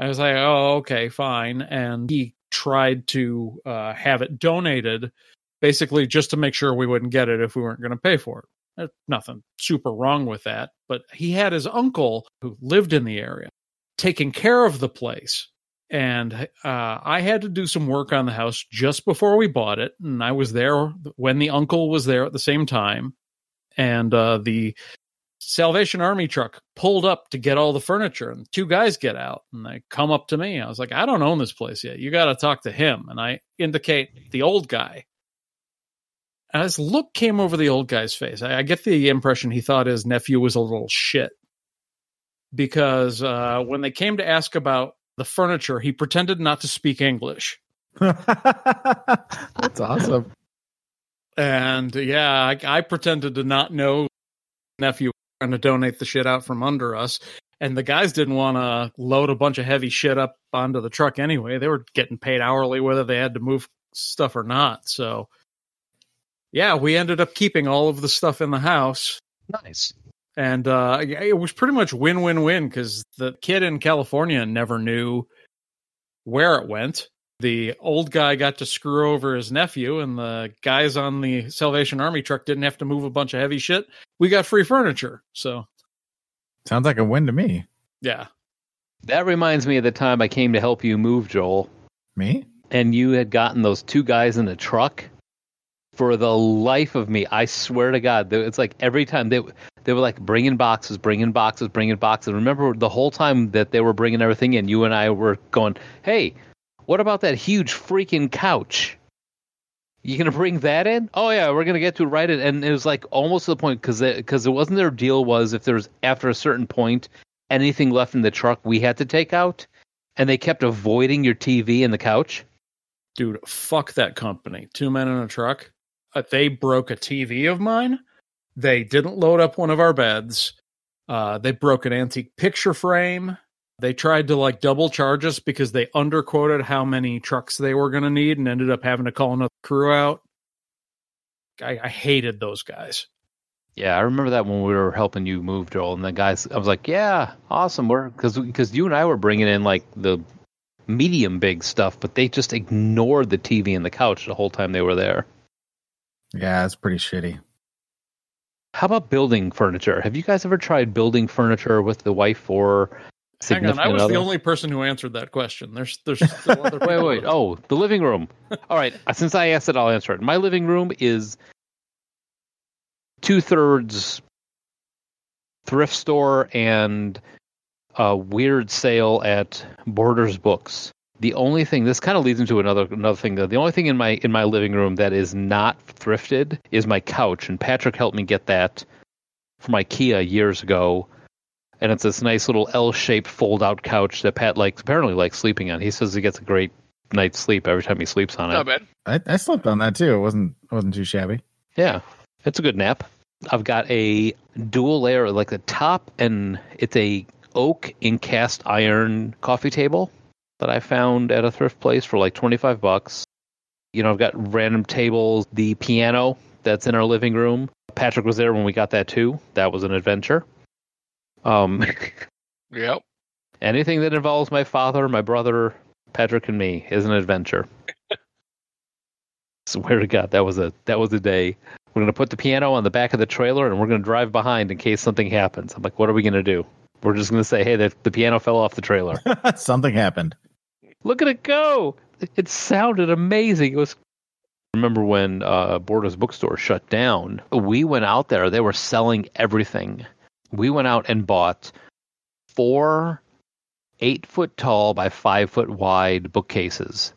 I was like, oh, okay, fine. And he tried to uh, have it donated, basically just to make sure we wouldn't get it if we weren't going to pay for it. There's nothing super wrong with that. But he had his uncle who lived in the area taking care of the place. And uh, I had to do some work on the house just before we bought it. And I was there when the uncle was there at the same time. And uh, the Salvation Army truck pulled up to get all the furniture, and two guys get out and they come up to me. I was like, I don't own this place yet. You got to talk to him. And I indicate the old guy. And this look came over the old guy's face. I, I get the impression he thought his nephew was a little shit because uh, when they came to ask about the furniture, he pretended not to speak English. That's awesome. And yeah, I, I pretended to not know nephew trying to donate the shit out from under us. And the guys didn't want to load a bunch of heavy shit up onto the truck anyway. They were getting paid hourly whether they had to move stuff or not. So, yeah, we ended up keeping all of the stuff in the house. Nice. And uh, it was pretty much win win win because the kid in California never knew where it went. The old guy got to screw over his nephew, and the guys on the Salvation Army truck didn't have to move a bunch of heavy shit. We got free furniture. So, Sounds like a win to me. yeah. That reminds me of the time I came to help you move, Joel, Me? and you had gotten those two guys in the truck. For the life of me, I swear to God, it's like every time they they were like bringing boxes, bringing boxes, bringing boxes. Remember the whole time that they were bringing everything in, you and I were going, "Hey, what about that huge freaking couch? You gonna bring that in? Oh yeah, we're gonna get to it right in." And it was like almost to the point because because it wasn't their deal was if there was after a certain point anything left in the truck we had to take out, and they kept avoiding your TV and the couch. Dude, fuck that company. Two men in a truck. Uh, they broke a TV of mine. They didn't load up one of our beds. Uh, they broke an antique picture frame. They tried to like double charge us because they underquoted how many trucks they were going to need and ended up having to call another crew out. I, I hated those guys. Yeah, I remember that when we were helping you move, Joel, and the guys. I was like, "Yeah, awesome." We're because because you and I were bringing in like the medium big stuff, but they just ignored the TV and the couch the whole time they were there. Yeah, it's pretty shitty. How about building furniture? Have you guys ever tried building furniture with the wife or Hang on, I was other? the only person who answered that question. There's there's still other Wait, wait. Oh, the living room. All right. uh, Since I asked it, I'll answer it. My living room is two thirds thrift store and a weird sale at Borders Books. The only thing this kind of leads into another another thing. Though. The only thing in my in my living room that is not thrifted is my couch, and Patrick helped me get that from IKEA years ago. And it's this nice little L-shaped fold-out couch that Pat likes apparently likes sleeping on. He says he gets a great night's sleep every time he sleeps on it. Not bad. I, I slept on that too. It wasn't it wasn't too shabby. Yeah, it's a good nap. I've got a dual layer, like the top, and it's a oak in cast iron coffee table that I found at a thrift place for like twenty five bucks. You know, I've got random tables, the piano that's in our living room. Patrick was there when we got that too. That was an adventure. Um, Yep. anything that involves my father, my brother, Patrick, and me is an adventure. Swear to God, that was a that was a day. We're gonna put the piano on the back of the trailer, and we're gonna drive behind in case something happens. I'm like, what are we gonna do? We're just gonna say, hey, the, the piano fell off the trailer. Something happened. Look at it go! It, it sounded amazing. It was. Remember when uh, Borders Bookstore shut down? We went out there. They were selling everything. We went out and bought four eight foot tall by five foot wide bookcases.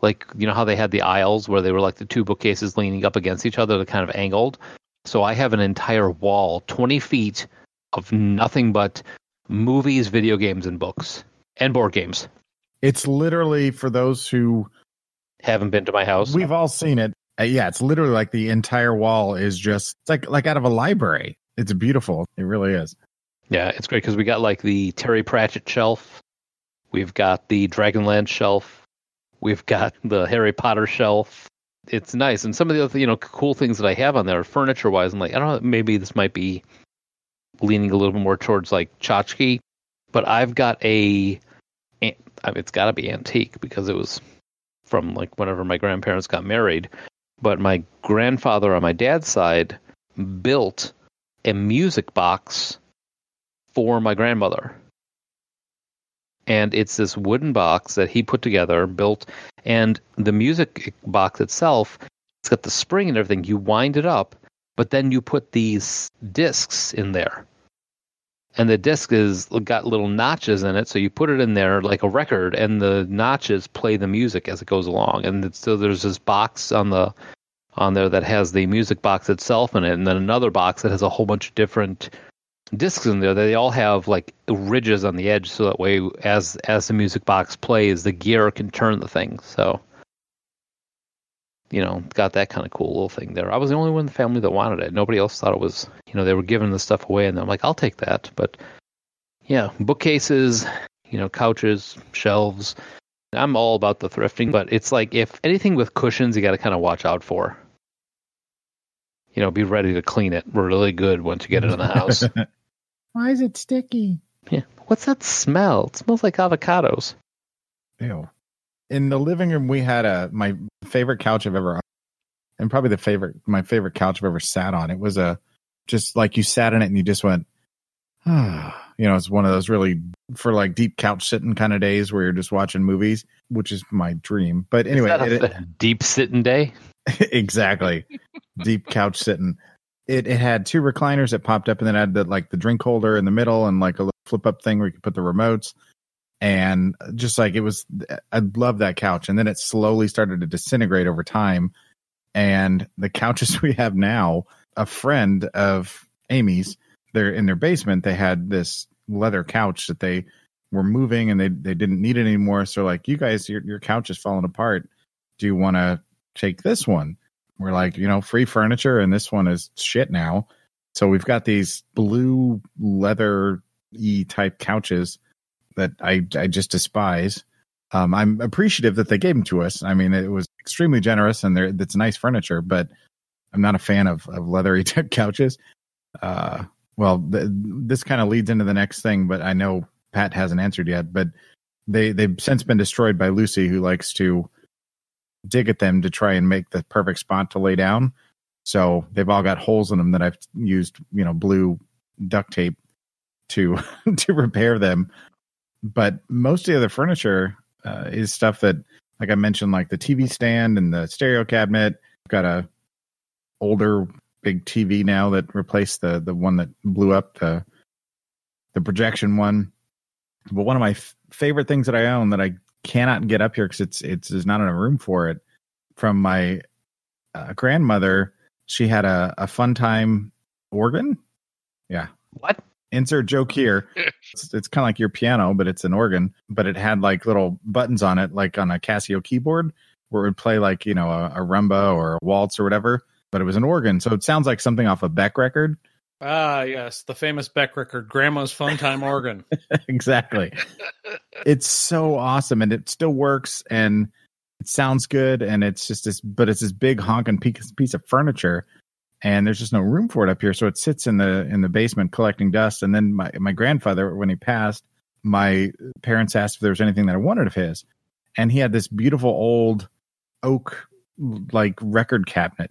Like you know how they had the aisles where they were like the two bookcases leaning up against each other, kind of angled. So I have an entire wall, twenty feet of nothing but movies, video games, and books and board games. It's literally for those who Haven't been to my house. we've all seen it. Uh, yeah, it's literally like the entire wall is just it's like like out of a library. It's beautiful. It really is. Yeah, it's great because we got like the Terry Pratchett shelf, we've got the Dragonlance shelf, we've got the Harry Potter shelf. It's nice, and some of the other you know cool things that I have on there, furniture wise, I'm like, I don't know, maybe this might be leaning a little bit more towards like tchotchke, but I've got a, mean, it's got to be antique because it was from like whenever my grandparents got married, but my grandfather on my dad's side built a music box for my grandmother. And it's this wooden box that he put together, built, and the music box itself, it's got the spring and everything. You wind it up, but then you put these discs in there. And the disc is got little notches in it, so you put it in there like a record, and the notches play the music as it goes along. And so there's this box on the on there that has the music box itself in it, and then another box that has a whole bunch of different discs in there. They all have like ridges on the edge, so that way, as as the music box plays, the gear can turn the thing. So, you know, got that kind of cool little thing there. I was the only one in the family that wanted it. Nobody else thought it was. You know, they were giving the stuff away, and I'm like, I'll take that. But yeah, bookcases, you know, couches, shelves. I'm all about the thrifting, but it's like if anything with cushions, you got to kind of watch out for. You know, be ready to clean it really good once you get it in the house. Why is it sticky? Yeah. What's that smell? It smells like avocados. Ew. In the living room, we had a my favorite couch I've ever, and probably the favorite my favorite couch I've ever sat on. It was a just like you sat in it and you just went, ah. You know, it's one of those really for like deep couch sitting kind of days where you're just watching movies, which is my dream. But anyway, that it- a deep sitting day. exactly deep couch sitting. It it had two recliners that popped up and then it had the like the drink holder in the middle and like a little flip up thing where you could put the remotes. And just like it was i love that couch. And then it slowly started to disintegrate over time. And the couches we have now a friend of amy's they're in their basement they had this leather couch that they were moving and they they didn't need it anymore. So like you guys your, your couch is falling apart. Do you want to take this one. We're like, you know, free furniture, and this one is shit now. So we've got these blue leather e type couches that I I just despise. Um, I'm appreciative that they gave them to us. I mean, it was extremely generous, and they're it's nice furniture, but I'm not a fan of of leathery type couches. Uh, well, th- this kind of leads into the next thing, but I know Pat hasn't answered yet. But they they've since been destroyed by Lucy, who likes to dig at them to try and make the perfect spot to lay down. So they've all got holes in them that I've used, you know, blue duct tape to to repair them. But most of the other furniture uh, is stuff that, like I mentioned, like the TV stand and the stereo cabinet. I've got a older big TV now that replaced the the one that blew up the the projection one. But one of my f- favorite things that I own that I cannot get up here because it's it's there's not enough room for it. From my uh, grandmother, she had a a fun time organ. Yeah, What? insert joke here. It's, it's kind of like your piano, but it's an organ. But it had like little buttons on it, like on a Casio keyboard, where it would play like you know a, a rumba or a waltz or whatever. But it was an organ, so it sounds like something off a Beck record. Ah, yes, the famous Beck record, Grandma's Fun Time Organ. exactly. it's so awesome and it still works and it sounds good and it's just this but it's this big honking piece piece of furniture and there's just no room for it up here so it sits in the in the basement collecting dust and then my my grandfather when he passed my parents asked if there was anything that I wanted of his and he had this beautiful old oak like record cabinet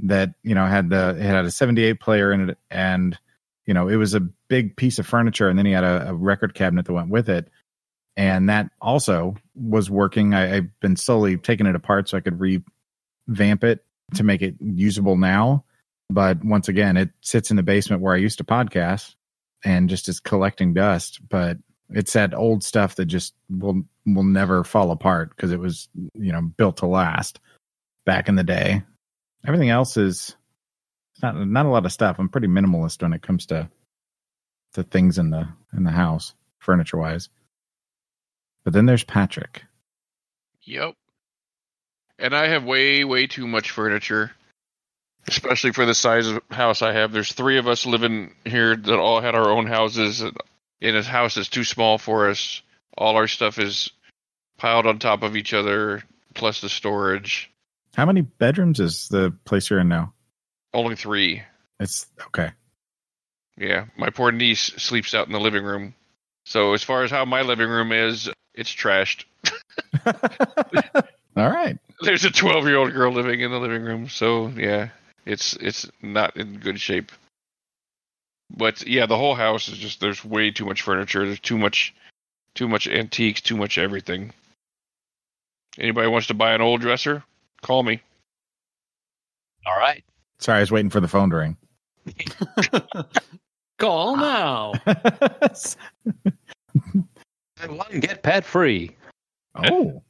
that you know had the it had a 78 player in it and you know it was a big piece of furniture and then he had a, a record cabinet that went with it. And that also was working. I, i've been slowly taking it apart so i could revamp it to make it usable now. But once again it sits in the basement where i used to podcast and just is collecting dust. But it's that old stuff that just will will never fall apart because it was you know built to last back in the day everything else is not not a lot of stuff i'm pretty minimalist when it comes to to things in the in the house furniture wise but then there's patrick Yep. And I have way, way too much furniture, especially for the size of house I have. There's three of us living here that all had our own houses, and his house is too small for us. All our stuff is piled on top of each other, plus the storage. How many bedrooms is the place you're in now Only three. it's okay Yeah, my poor niece sleeps out in the living room. So as far as how my living room is, it's trashed. all right There's a 12 year old girl living in the living room, so yeah, it's it's not in good shape. But yeah, the whole house is just there's way too much furniture. There's too much, too much antiques, too much everything. Anybody wants to buy an old dresser? Call me. All right. sorry i was waiting for the phone to ring Call now. Buy one get Pat free. oh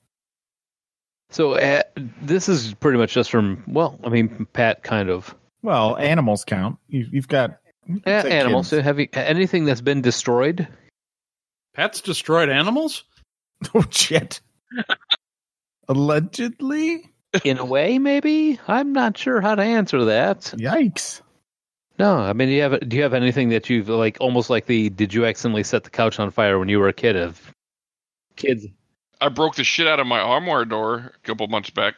So uh, this is pretty much just from well, I mean, Pat kind of well animals count you, you've got you can yeah, say animals. kids. Have you anything that's been destroyed? Pets destroyed animals? oh shit allegedly In a way, maybe. I'm not sure how to answer that. yikes No, I mean, do you have do you have anything that you've like almost like the did you accidentally set the couch on fire when you were a kid? Of kids, I broke the shit out of my armoire door a couple months back,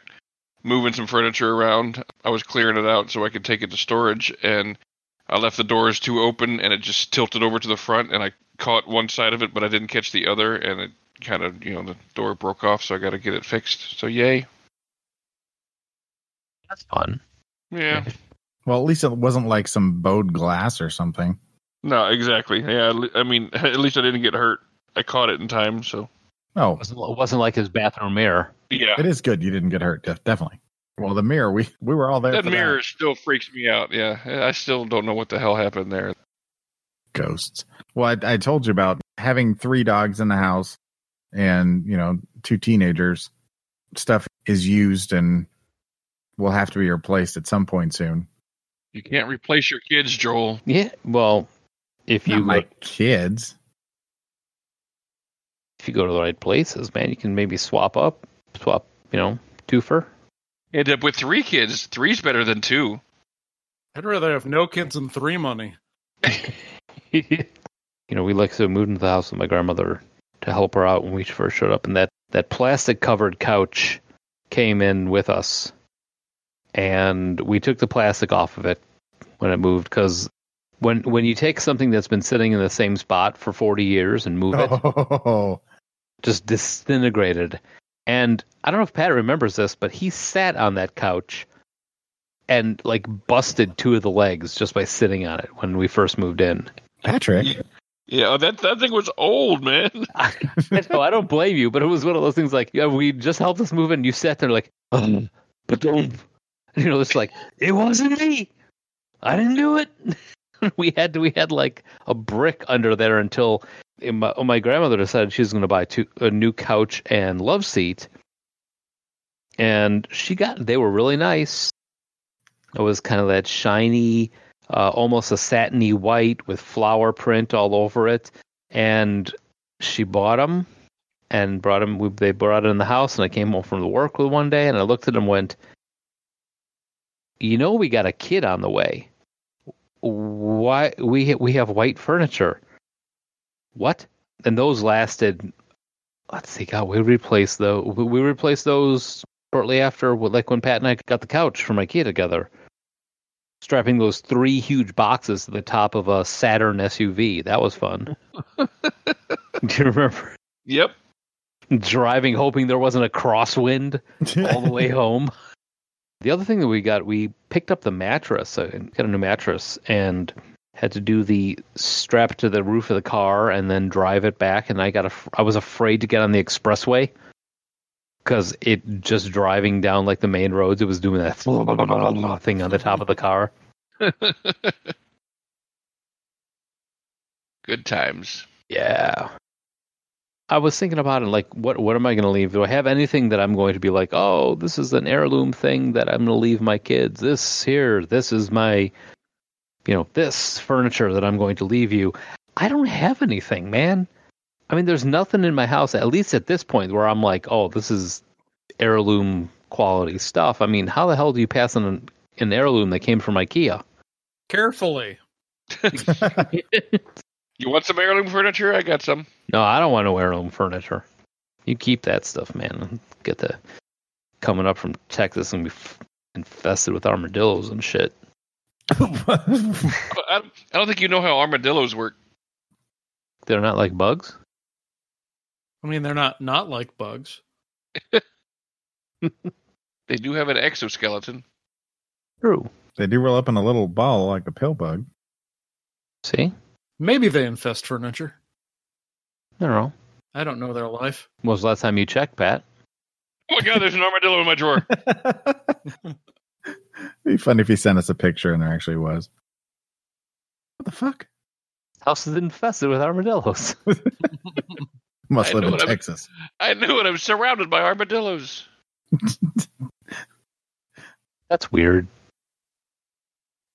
moving some furniture around. I was clearing it out so I could take it to storage, and I left the doors too open, and it just tilted over to the front, and I caught one side of it, but I didn't catch the other, and it kind of, you know, the door broke off, so I got to get it fixed. So yay, that's fun. yeah, Well, at least it wasn't like some bowed glass or something. no, exactly, yeah. I mean, at least I didn't get hurt. I caught it in time, so Oh, It wasn't, it wasn't like his bathroom mirror. yeah. it is good you didn't get hurt. Definitely. Well, the mirror, we we were all there. That for mirror still freaks me out. Yeah, I still don't know what the hell happened there. ghosts. Well, I, I told you about having three dogs in the house, and you know, two teenagers. Stuff is used and will have to be replaced at some point soon. You can't replace your kids, Joel. Yeah. Well, if you Not go, my kids. if you go to the right places, man, you can maybe swap up, swap, you know, twofer. End up uh, with three kids. Three's better than two. I'd rather have no kids and three money. you know, we like to move into the house with my grandmother to help her out when we first showed up, and that that plastic covered couch came in with us, and we took the plastic off of it when it moved because when when you take something that's been sitting in the same spot for 40 years and move it Oh, just disintegrated and i don't know if pat remembers this but he sat on that couch and like busted two of the legs just by sitting on it when we first moved in Patrick. Yeah, that that thing was old, man. I, know, I don't blame you, but it was one of those things like, yeah, we just helped us move in. And you sat there like, oh, but don't, you know, it's like it wasn't me. I didn't do it. we had we had like a brick under there until my, my grandmother decided she was going to buy two, a new couch and love seat, and she got. They were really nice. It was kind of that shiny, uh, almost a satiny white with flower print all over it, and she bought them and brought them. They brought it in the house, and I came home from the work one day, and I looked at them, went, "You know, we got a kid on the way. Why we we have white furniture? What?" And those lasted let's see, God, we replaced though. We we replaced those shortly after, like when Pat and I got the couch from IKEA together. Strapping those three huge boxes to the top of a Saturn SUV. That was fun. Do you remember Yep. driving, hoping there wasn't a crosswind all the way home? The other thing that we got, we picked up the mattress, uh, got a new mattress, and had to do the strap to the roof of the car and then drive it back. And I got, a, I was afraid to get on the expressway because it just driving down like the main roads, it was doing that thing on the top of the car. Good times. Yeah. I was thinking about it like what what am I going to leave? Do I have anything that I'm going to be like, "Oh, this is an heirloom thing that I'm going to leave my kids. This here, this is my you know, this furniture that I'm going to leave you." I don't have anything, man. I mean, there's nothing in my house at least at this point where I'm like, "Oh, this is heirloom quality stuff." I mean, how the hell do you pass on an, an heirloom that came from IKEA? Carefully. You want some heirloom furniture? I got some. No, I don't want no heirloom furniture. You keep that stuff, man. Get the coming up from Texas and be infested with armadillos and shit. I, I don't think you know how armadillos work. They're not like bugs. I mean, they're not not like bugs. They do have an exoskeleton. True. they do roll up in a little ball like a pill bug. See, Maybe they infest furniture. I don't know. I don't know their life. When was the last time you checked, Pat? Oh my god, there's an armadillo in my drawer. It'd be funny if he sent us a picture and there actually was. What the fuck? House is infested with armadillos. Must I live in what I'm- Texas. I knew it. I was surrounded by armadillos. That's weird.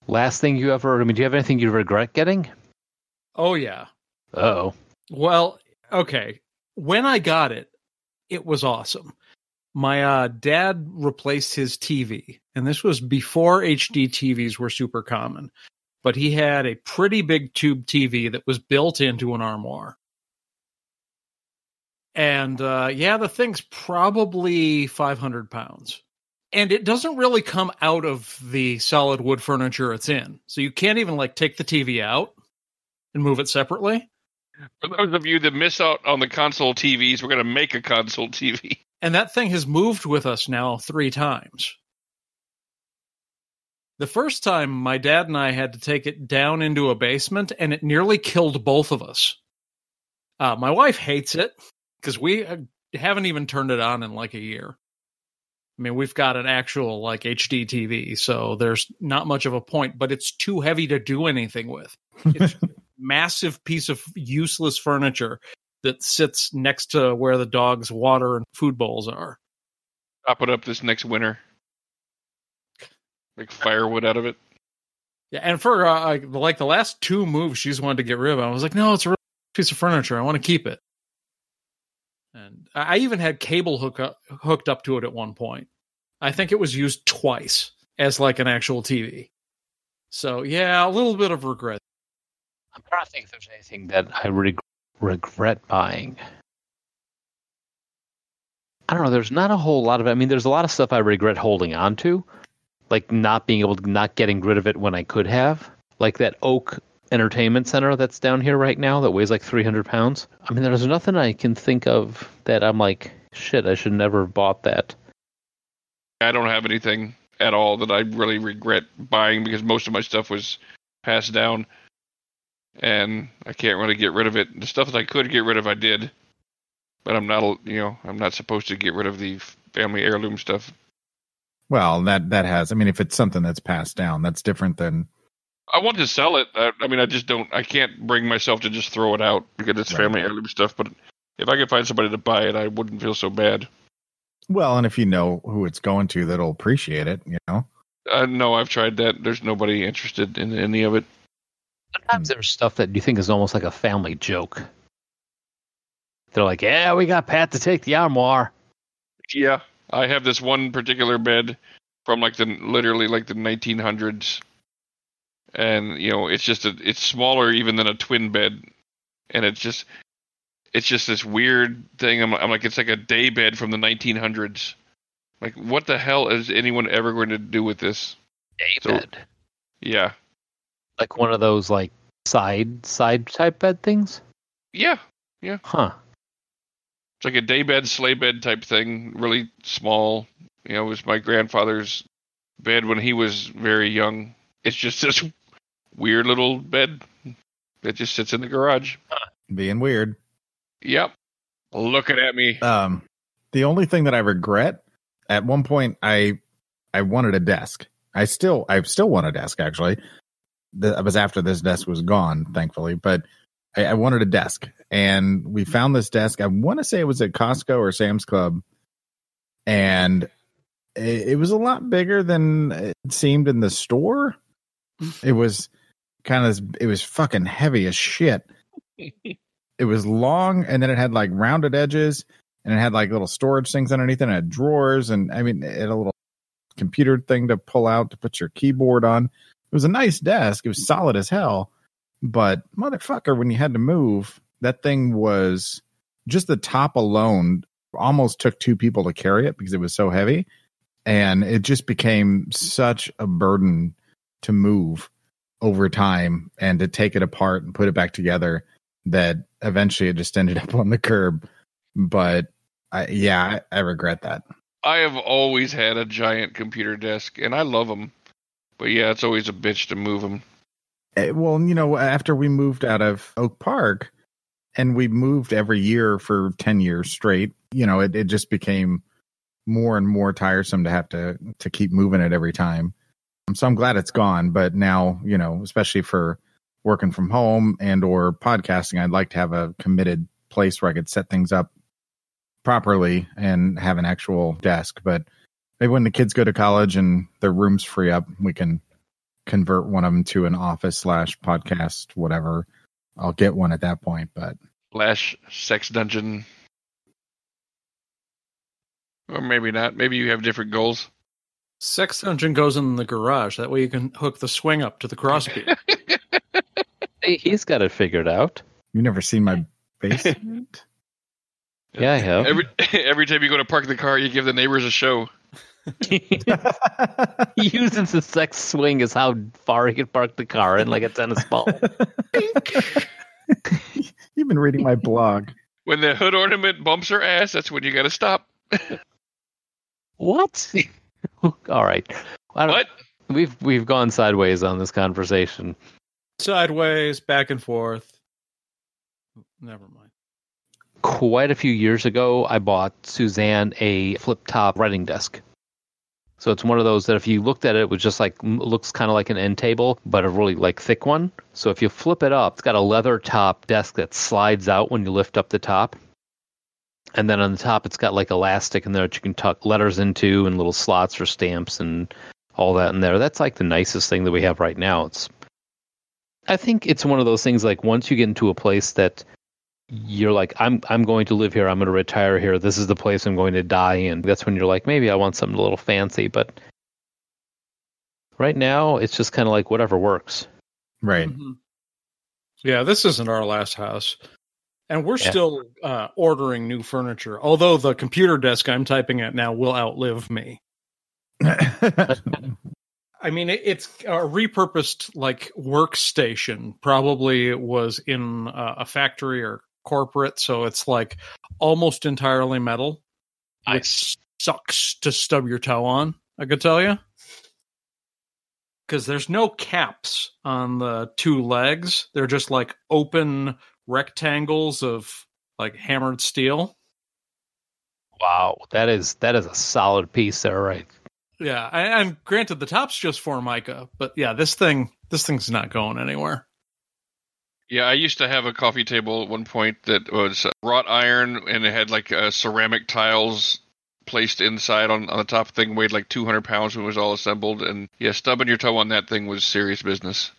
Last thing you ever? I mean, do you have anything you regret getting? Oh yeah. Oh, Well, okay. When I got it, it was awesome. My uh, dad replaced his TV, and this was before HD TVs were super common. But he had a pretty big tube TV that was built into an armoire. And uh, yeah, the thing's probably 500 pounds. And it doesn't really come out of the solid wood furniture it's in. So you can't even like take the TV out and move it separately. For those of you that miss out on the console TVs, we're going to make a console TV. And that thing has moved with us now three times. The first time, my dad and I had to take it down into a basement, and it nearly killed both of us. Uh, my wife hates it because we uh, haven't even turned it on in like a year. I mean, we've got an actual like HD TV, so there's not much of a point, but it's too heavy to do anything with. It's a massive piece of useless furniture that sits next to where the dog's water and food bowls are. Chop it up this next winter. Make firewood out of it. Yeah, and for uh, like- like the last two moves, she's wanted to get rid of it. I was like, no, it's a real piece of furniture. I want to keep it. And I I even had cable hook up, hooked up to it at one point. I think it was used twice as like an actual TV. So yeah, a little bit of regret. I'm trying to think if there's anything that I reg- regret buying. I don't know. There's not a whole lot of. I mean, there's a lot of stuff I regret holding on to, like not being able to, not getting rid of it when I could have, like that Oak Entertainment Center that's down here right now that weighs like 300 pounds. I mean, there's nothing I can think of that I'm like, shit, I should never have bought that. I don't have anything at all that I really regret buying because most of my stuff was passed down, and I can't really get rid of it. The stuff that I could get rid of, I did, but I'm not, you know, I'm not supposed to get rid of the family heirloom stuff. Well, that that has. I mean, if it's something that's passed down, that's different than. I want to sell it. I, I mean, I just don't. I can't bring myself to just throw it out because it's Right. family heirloom stuff. But if I could find somebody to buy it, I wouldn't feel so bad. Well, and if you know who it's going to, that'll appreciate it. You know. Uh, no, I've tried that. There's nobody interested in any of it. Sometimes there's stuff that you think is almost like a family joke. They're like, yeah, we got Pat to take the armoire. Yeah, I have this one particular bed from like the literally like the 1900s, and you know it's just a it's smaller even than a twin bed, and it's just it's just this weird thing. I'm, I'm like, it's like a day bed from the 1900s. Like, what the hell is anyone ever going to do with this? So- David. Yeah, like one of those like side side type bed things. yeah. Yeah. Huh. It's like a day bed, sleigh bed type thing. Really small. You know, it was my grandfather's bed when he was very young. It's just this weird little bed that just sits in the garage. Being weird. Yep. Looking at me. Um, the only thing that I regret at one point, I I wanted a desk. I still I still want a desk actually. That was after this desk was gone, thankfully. But I, I wanted a desk, and we found this desk. I want to say it was at Costco or Sam's Club, and it, it was a lot bigger than it seemed in the store. It was kind of it was fucking heavy as shit. it was long, and then it had like rounded edges, and it had like little storage things underneath it, and it had drawers, and I mean, it had a little computer thing to pull out to put your keyboard on. It was a nice desk. It was mm-hmm. solid as hell, but motherfucker, when you had to move, that thing was just the top alone almost took two people to carry it because it was so heavy, and it just became such a burden to move over time and to take it apart and put it back together that eventually it just ended up on the curb. But I, yeah, I, I regret that. I have always had a giant computer desk, and I love them. But yeah, it's always a bitch to move them. Eh, Well, you know, after we moved out of Oak Park and we moved every year for 10 years straight, you know, it, it just became more and more tiresome to have to to keep moving it every time. Um, So I'm glad it's gone, but now, you know, especially for working from home and or podcasting, I'd like to have a committed place where I could set things up properly and have an actual desk. But maybe when the kids go to college and their rooms free up, we can convert one of them to an office slash podcast, whatever. I'll get one at that point. But Slash sex dungeon. Or maybe not. Maybe you have different goals. Sex Dungeon goes in the garage. That way you can hook the swing up to the crossbeam. Hey, he's got it figured out. you've never seen my basement? Yeah, I have. Every every time you go to park the car, you give the neighbors a show. He uses the sex swing as how far he could park the car in like a tennis ball. You've been reading my blog. When the hood ornament bumps her ass, that's when you got to stop. what? All right. What? We've we've gone sideways on this conversation. Sideways, back and forth. Never mind. Quite a few years ago, I bought Suzanne a flip top writing desk. So it's one of those that if you looked at it, it was just like looks kind of like an end table, but a really like thick one. So if you flip it up, it's got a leather top desk that slides out when you lift up the top. And then on the top, it's got like elastic in there that you can tuck letters into and little slots for stamps and all that in there. That's like the nicest thing that we have right now. It's, I think it's one of those things like once you get into a place that you're like, I'm I'm going to live here. I'm going to retire here. This is the place I'm going to die in. That's when you're like, maybe I want something a little fancy. But right now, it's just kind of like whatever works. Right. Mhm. Yeah, this isn't our last house. And we're Yeah. still uh, ordering new furniture, although the computer desk I'm typing at now will outlive me. I mean, it's a repurposed like workstation. Probably it was in uh, a factory or corporate, so it's like almost entirely metal, which sucks to stub your toe on. I could tell you, because there's no caps on the two legs; they're just like open rectangles of like hammered steel. Wow, that is that is a solid piece there, right? Yeah, I, and granted, the top's just for Formica, but yeah, this thing, this thing's not going anywhere. Yeah, I used to have a coffee table at one point that was wrought iron and it had like uh, ceramic tiles placed inside on, on the top thing, weighed like 200 pounds when it was all assembled. And yeah, stubbing your toe on that thing was serious business.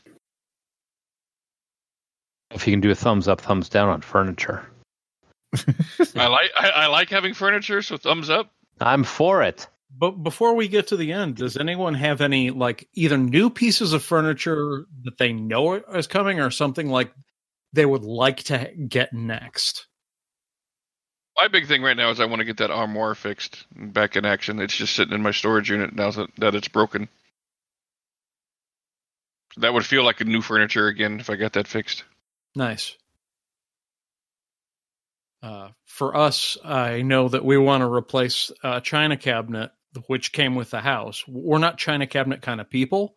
If you can do a thumbs up, thumbs down on furniture, I like I, I like having furniture, so thumbs up. I'm for it. But before we get to the end, does anyone have any like either new pieces of furniture that they know is coming, or something like they would like to get next? My big thing right now is I want to get that armoire fixed back in action. It's just sitting in my storage unit now that, that it's broken. That would feel like a new furniture again if I got that fixed. Nice. Uh, for us, I know that we want to replace a china cabinet, which came with the house. We're not china cabinet kind of people,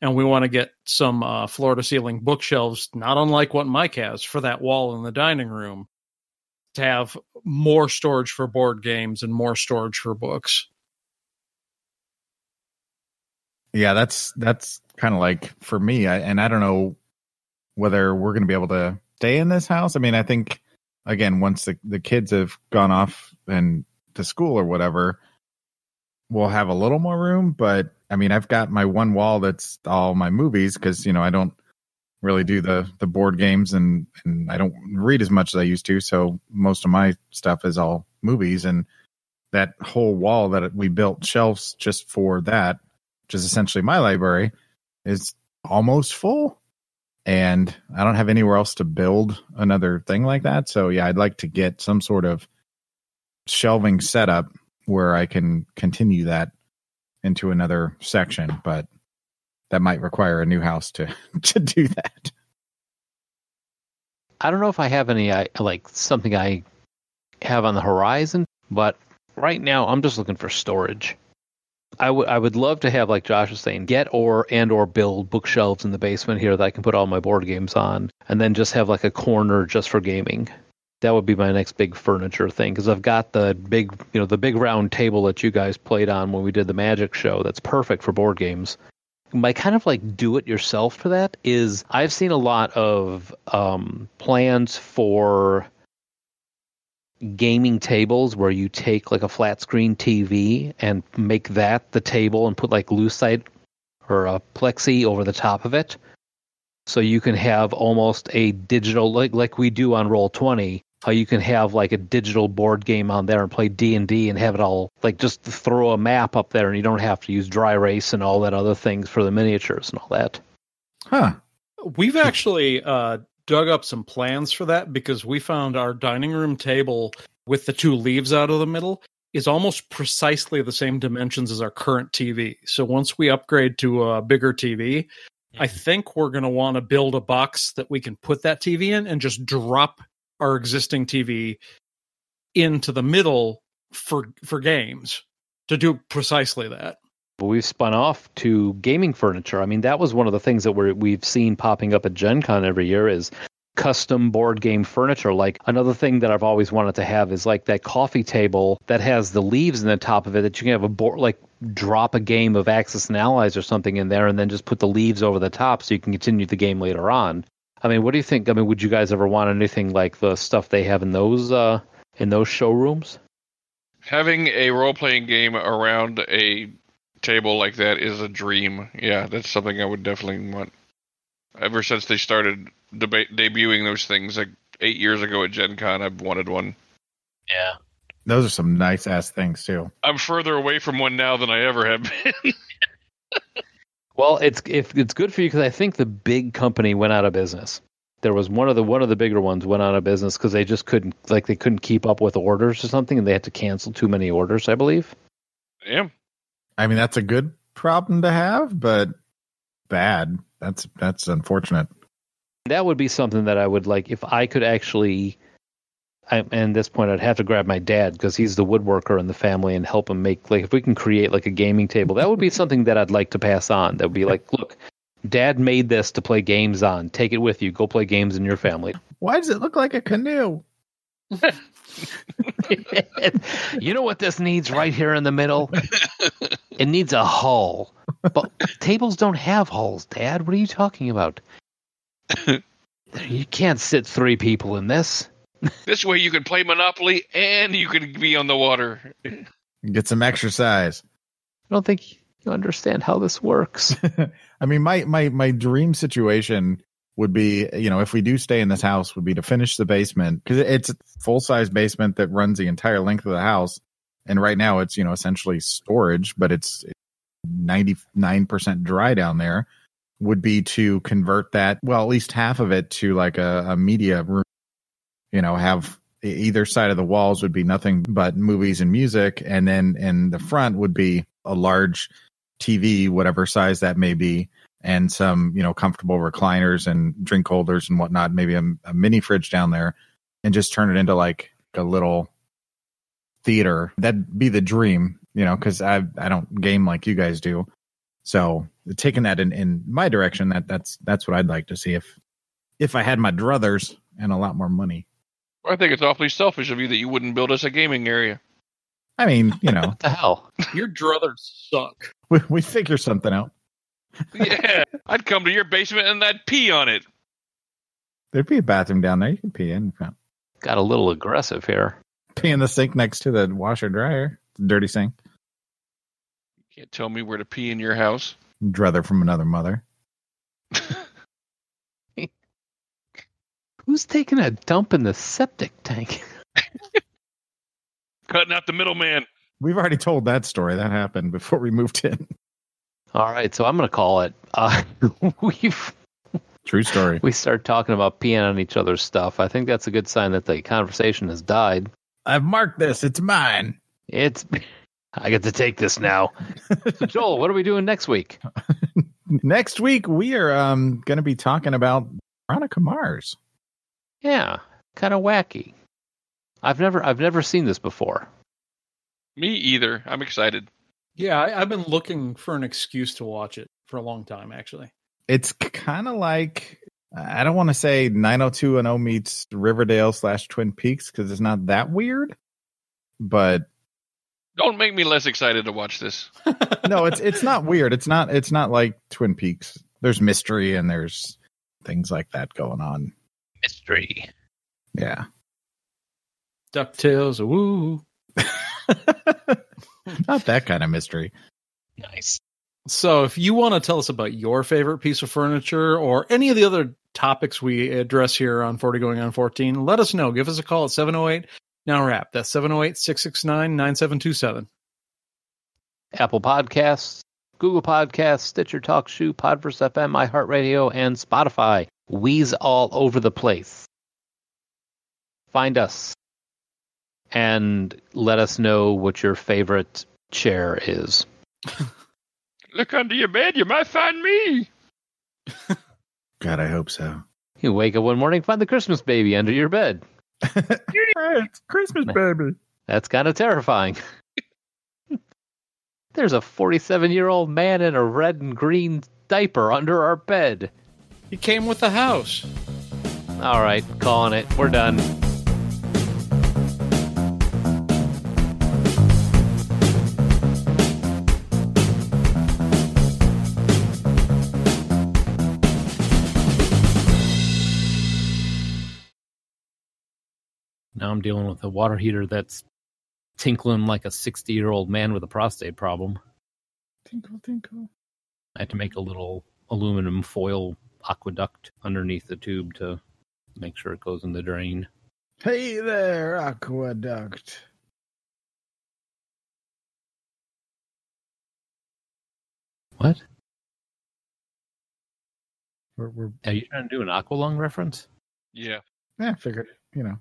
and we want to get some uh, floor to ceiling bookshelves, not unlike what Mike has for that wall in the dining room, to have more storage for board games and more storage for books. Yeah, that's that's kind of like for me, I, and I don't know whether we're going to be able to stay in this house. I mean, I think again, once the, the kids have gone off and to school or whatever, we'll have a little more room. But I mean, I've got my one wall that's all my movies because you know I don't really do the the board games and and I don't read as much as I used to. So most of my stuff is all movies and that whole wall that we built shelves just for that, which is essentially my library, is almost full and I don't have anywhere else to build another thing like that. So yeah, I'd like to get some sort of shelving setup where I can continue that into another section, but that might require a new house to to do that. I don't know if I have any I like something I have on the horizon, but right now I'm just looking for storage. I would I would love to have like Josh was saying, get or and or build bookshelves in the basement here that I can put all my board games on, and then just have like a corner just for gaming. That would be my next big furniture thing because I've got the big you know the big round table that you guys played on when we did the Magic show. That's perfect for board games. My kind of like do it yourself for that is I've seen a lot of um, plans for gaming tables where you take like a flat screen TV and make that the table and put like lucite or a plexi over the top of it. So you can have almost a digital like like we do on Roll Twenty. How you can have like a digital board game on there and play D and D and have it all like just throw a map up there and you don't have to use dry erase and all that other things for the miniatures and all that. Huh. We've actually uh, dug up some plans for that because we found our dining room table with the two leaves out of the middle is almost precisely the same dimensions as our current TV. So once we upgrade to a bigger TV, I think we're going to want to build a box that we can put that TV in and just drop our existing TV into the middle for for games to do precisely that. But we've spun off to gaming furniture. I mean, that was one of the things that we're, we've seen popping up at Gen Con every year is custom board game furniture. Like another thing that I've always wanted to have is like that coffee table that has the leaves in the top of it that you can have a board like drop a game of Axis and Allies or something in there and then just put the leaves over the top so you can continue the game later on. I mean, what do you think? I mean, would you guys ever want anything like the stuff they have in those uh in those showrooms? Having a role playing game around a table like that is a dream. Yeah, that's something I would definitely want. Ever since they started deba- debuting those things like eight years ago at Gen Con, I've wanted one. Yeah. Those are some nice ass things too. I'm further away from one now than I ever have been. Well, it's if it's good for you because I think the big company went out of business. There was one of the one of the bigger ones went out of business because they just couldn't like they couldn't keep up with orders or something, and they had to cancel too many orders. I believe. yeah. I mean, that's a good problem to have, but bad. That's that's unfortunate. That would be something that I would like if I could actually. I, and at this point, I'd have to grab my dad because he's the woodworker in the family and help him make like if we can create like a gaming table. That would be something that I'd like to pass on. That would be like, look, Dad made this to play games on. Take it with you. Go play games in your family. Why does it look like a canoe? you know what this needs right here in the middle? It needs a hull. But tables don't have hulls, Dad. What are you talking about? You can't sit three people in this. This way you can play Monopoly and you can be on the water. Get some exercise. I don't think you understand how this works. I mean, my my my dream situation would be, you know, if we do stay in this house, would be to finish the basement because it's a full size basement that runs the entire length of the house, and right now it's you know essentially storage, but it's ninety nine percent dry down there. Would be to convert that, well, at least half of it to like a, a media room. You know, have either side of the walls would be nothing but movies and music, and then in the front would be a large TV, whatever size that may be, and some you know comfortable recliners and drink holders and whatnot. Maybe a, a mini fridge down there, and just turn it into like a little theater. That'd be the dream, you know, because I I don't game like you guys do. So taking that in, in my direction, that that's that's what I'd like to see if if I had my druthers and a lot more money. I think it's awfully selfish of you that you wouldn't build us a gaming area. I mean, you know, What the hell? Your druthers suck. we, we figure something out. Yeah, I'd come to your basement and I'd pee on it. There'd be a bathroom down there. You can pee in. Got a little aggressive here. Pee in the sink next to the washer dryer. Dirty sink. You can't tell me where to pee in your house. Druther from another mother. Who's taking a dump in the septic tank? Cutting out the middleman. We've already told that story. That happened before we moved in. All right, so I'm going to call it. Uh, we've True story. we start talking about peeing on each other's stuff. I think that's a good sign that the conversation has died. I've marked this. It's mine. It's I get to take this now. so Joel, what are we doing next week? Next week we are um going to be talking about Veronica Mars. Yeah, kind of wacky. I've never I've never seen this before. Me either. I'm excited. Yeah, I, I've been looking for an excuse to watch it for a long time, actually. It's kind of like I don't want to say 90210 meets Riverdale slash Twin Peaks because it's not that weird, but Don't make me less excited to watch this. no, it's it's not weird. It's not it's not like Twin Peaks. There's mystery and there's things like that going on. Mystery. Yeah. DuckTales, woo. not that kind of mystery. Nice. So, if you want to tell us about your favorite piece of furniture or any of the other topics we address here on 40 Going on 14, let us know. Give us a call at 708 Now Wrap. That's 708 669 9727. Apple Podcasts, Google Podcasts, Stitcher TalkShoe, Podverse FM, iHeartRadio, and Spotify. We's all over the place. Find us and let us know what your favorite chair is. Look under your bed. You might find me. God, I hope so. You wake up one morning, find the Christmas baby under your bed. it's Christmas, baby. That's kind of terrifying. There's a 47 year old man in a red and green diaper under our bed. He came with the house. All right, calling it. We're done. Now I'm dealing with a water heater that's tinkling like a 60 year old man with a prostate problem. Tinkle, tinkle. I had to make a little aluminum foil aqueduct underneath the tube to make sure it goes in the drain. Hey there, aqueduct. What? We're, we're Are you trying to do an Aqualung reference? Yeah. yeah, figured it. You know,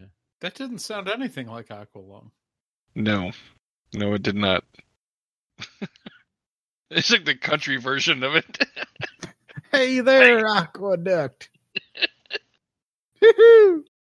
Okay. That didn't sound anything like Aqualung. No. No, it did not. it's like the country version of it. hey there, aqueduct.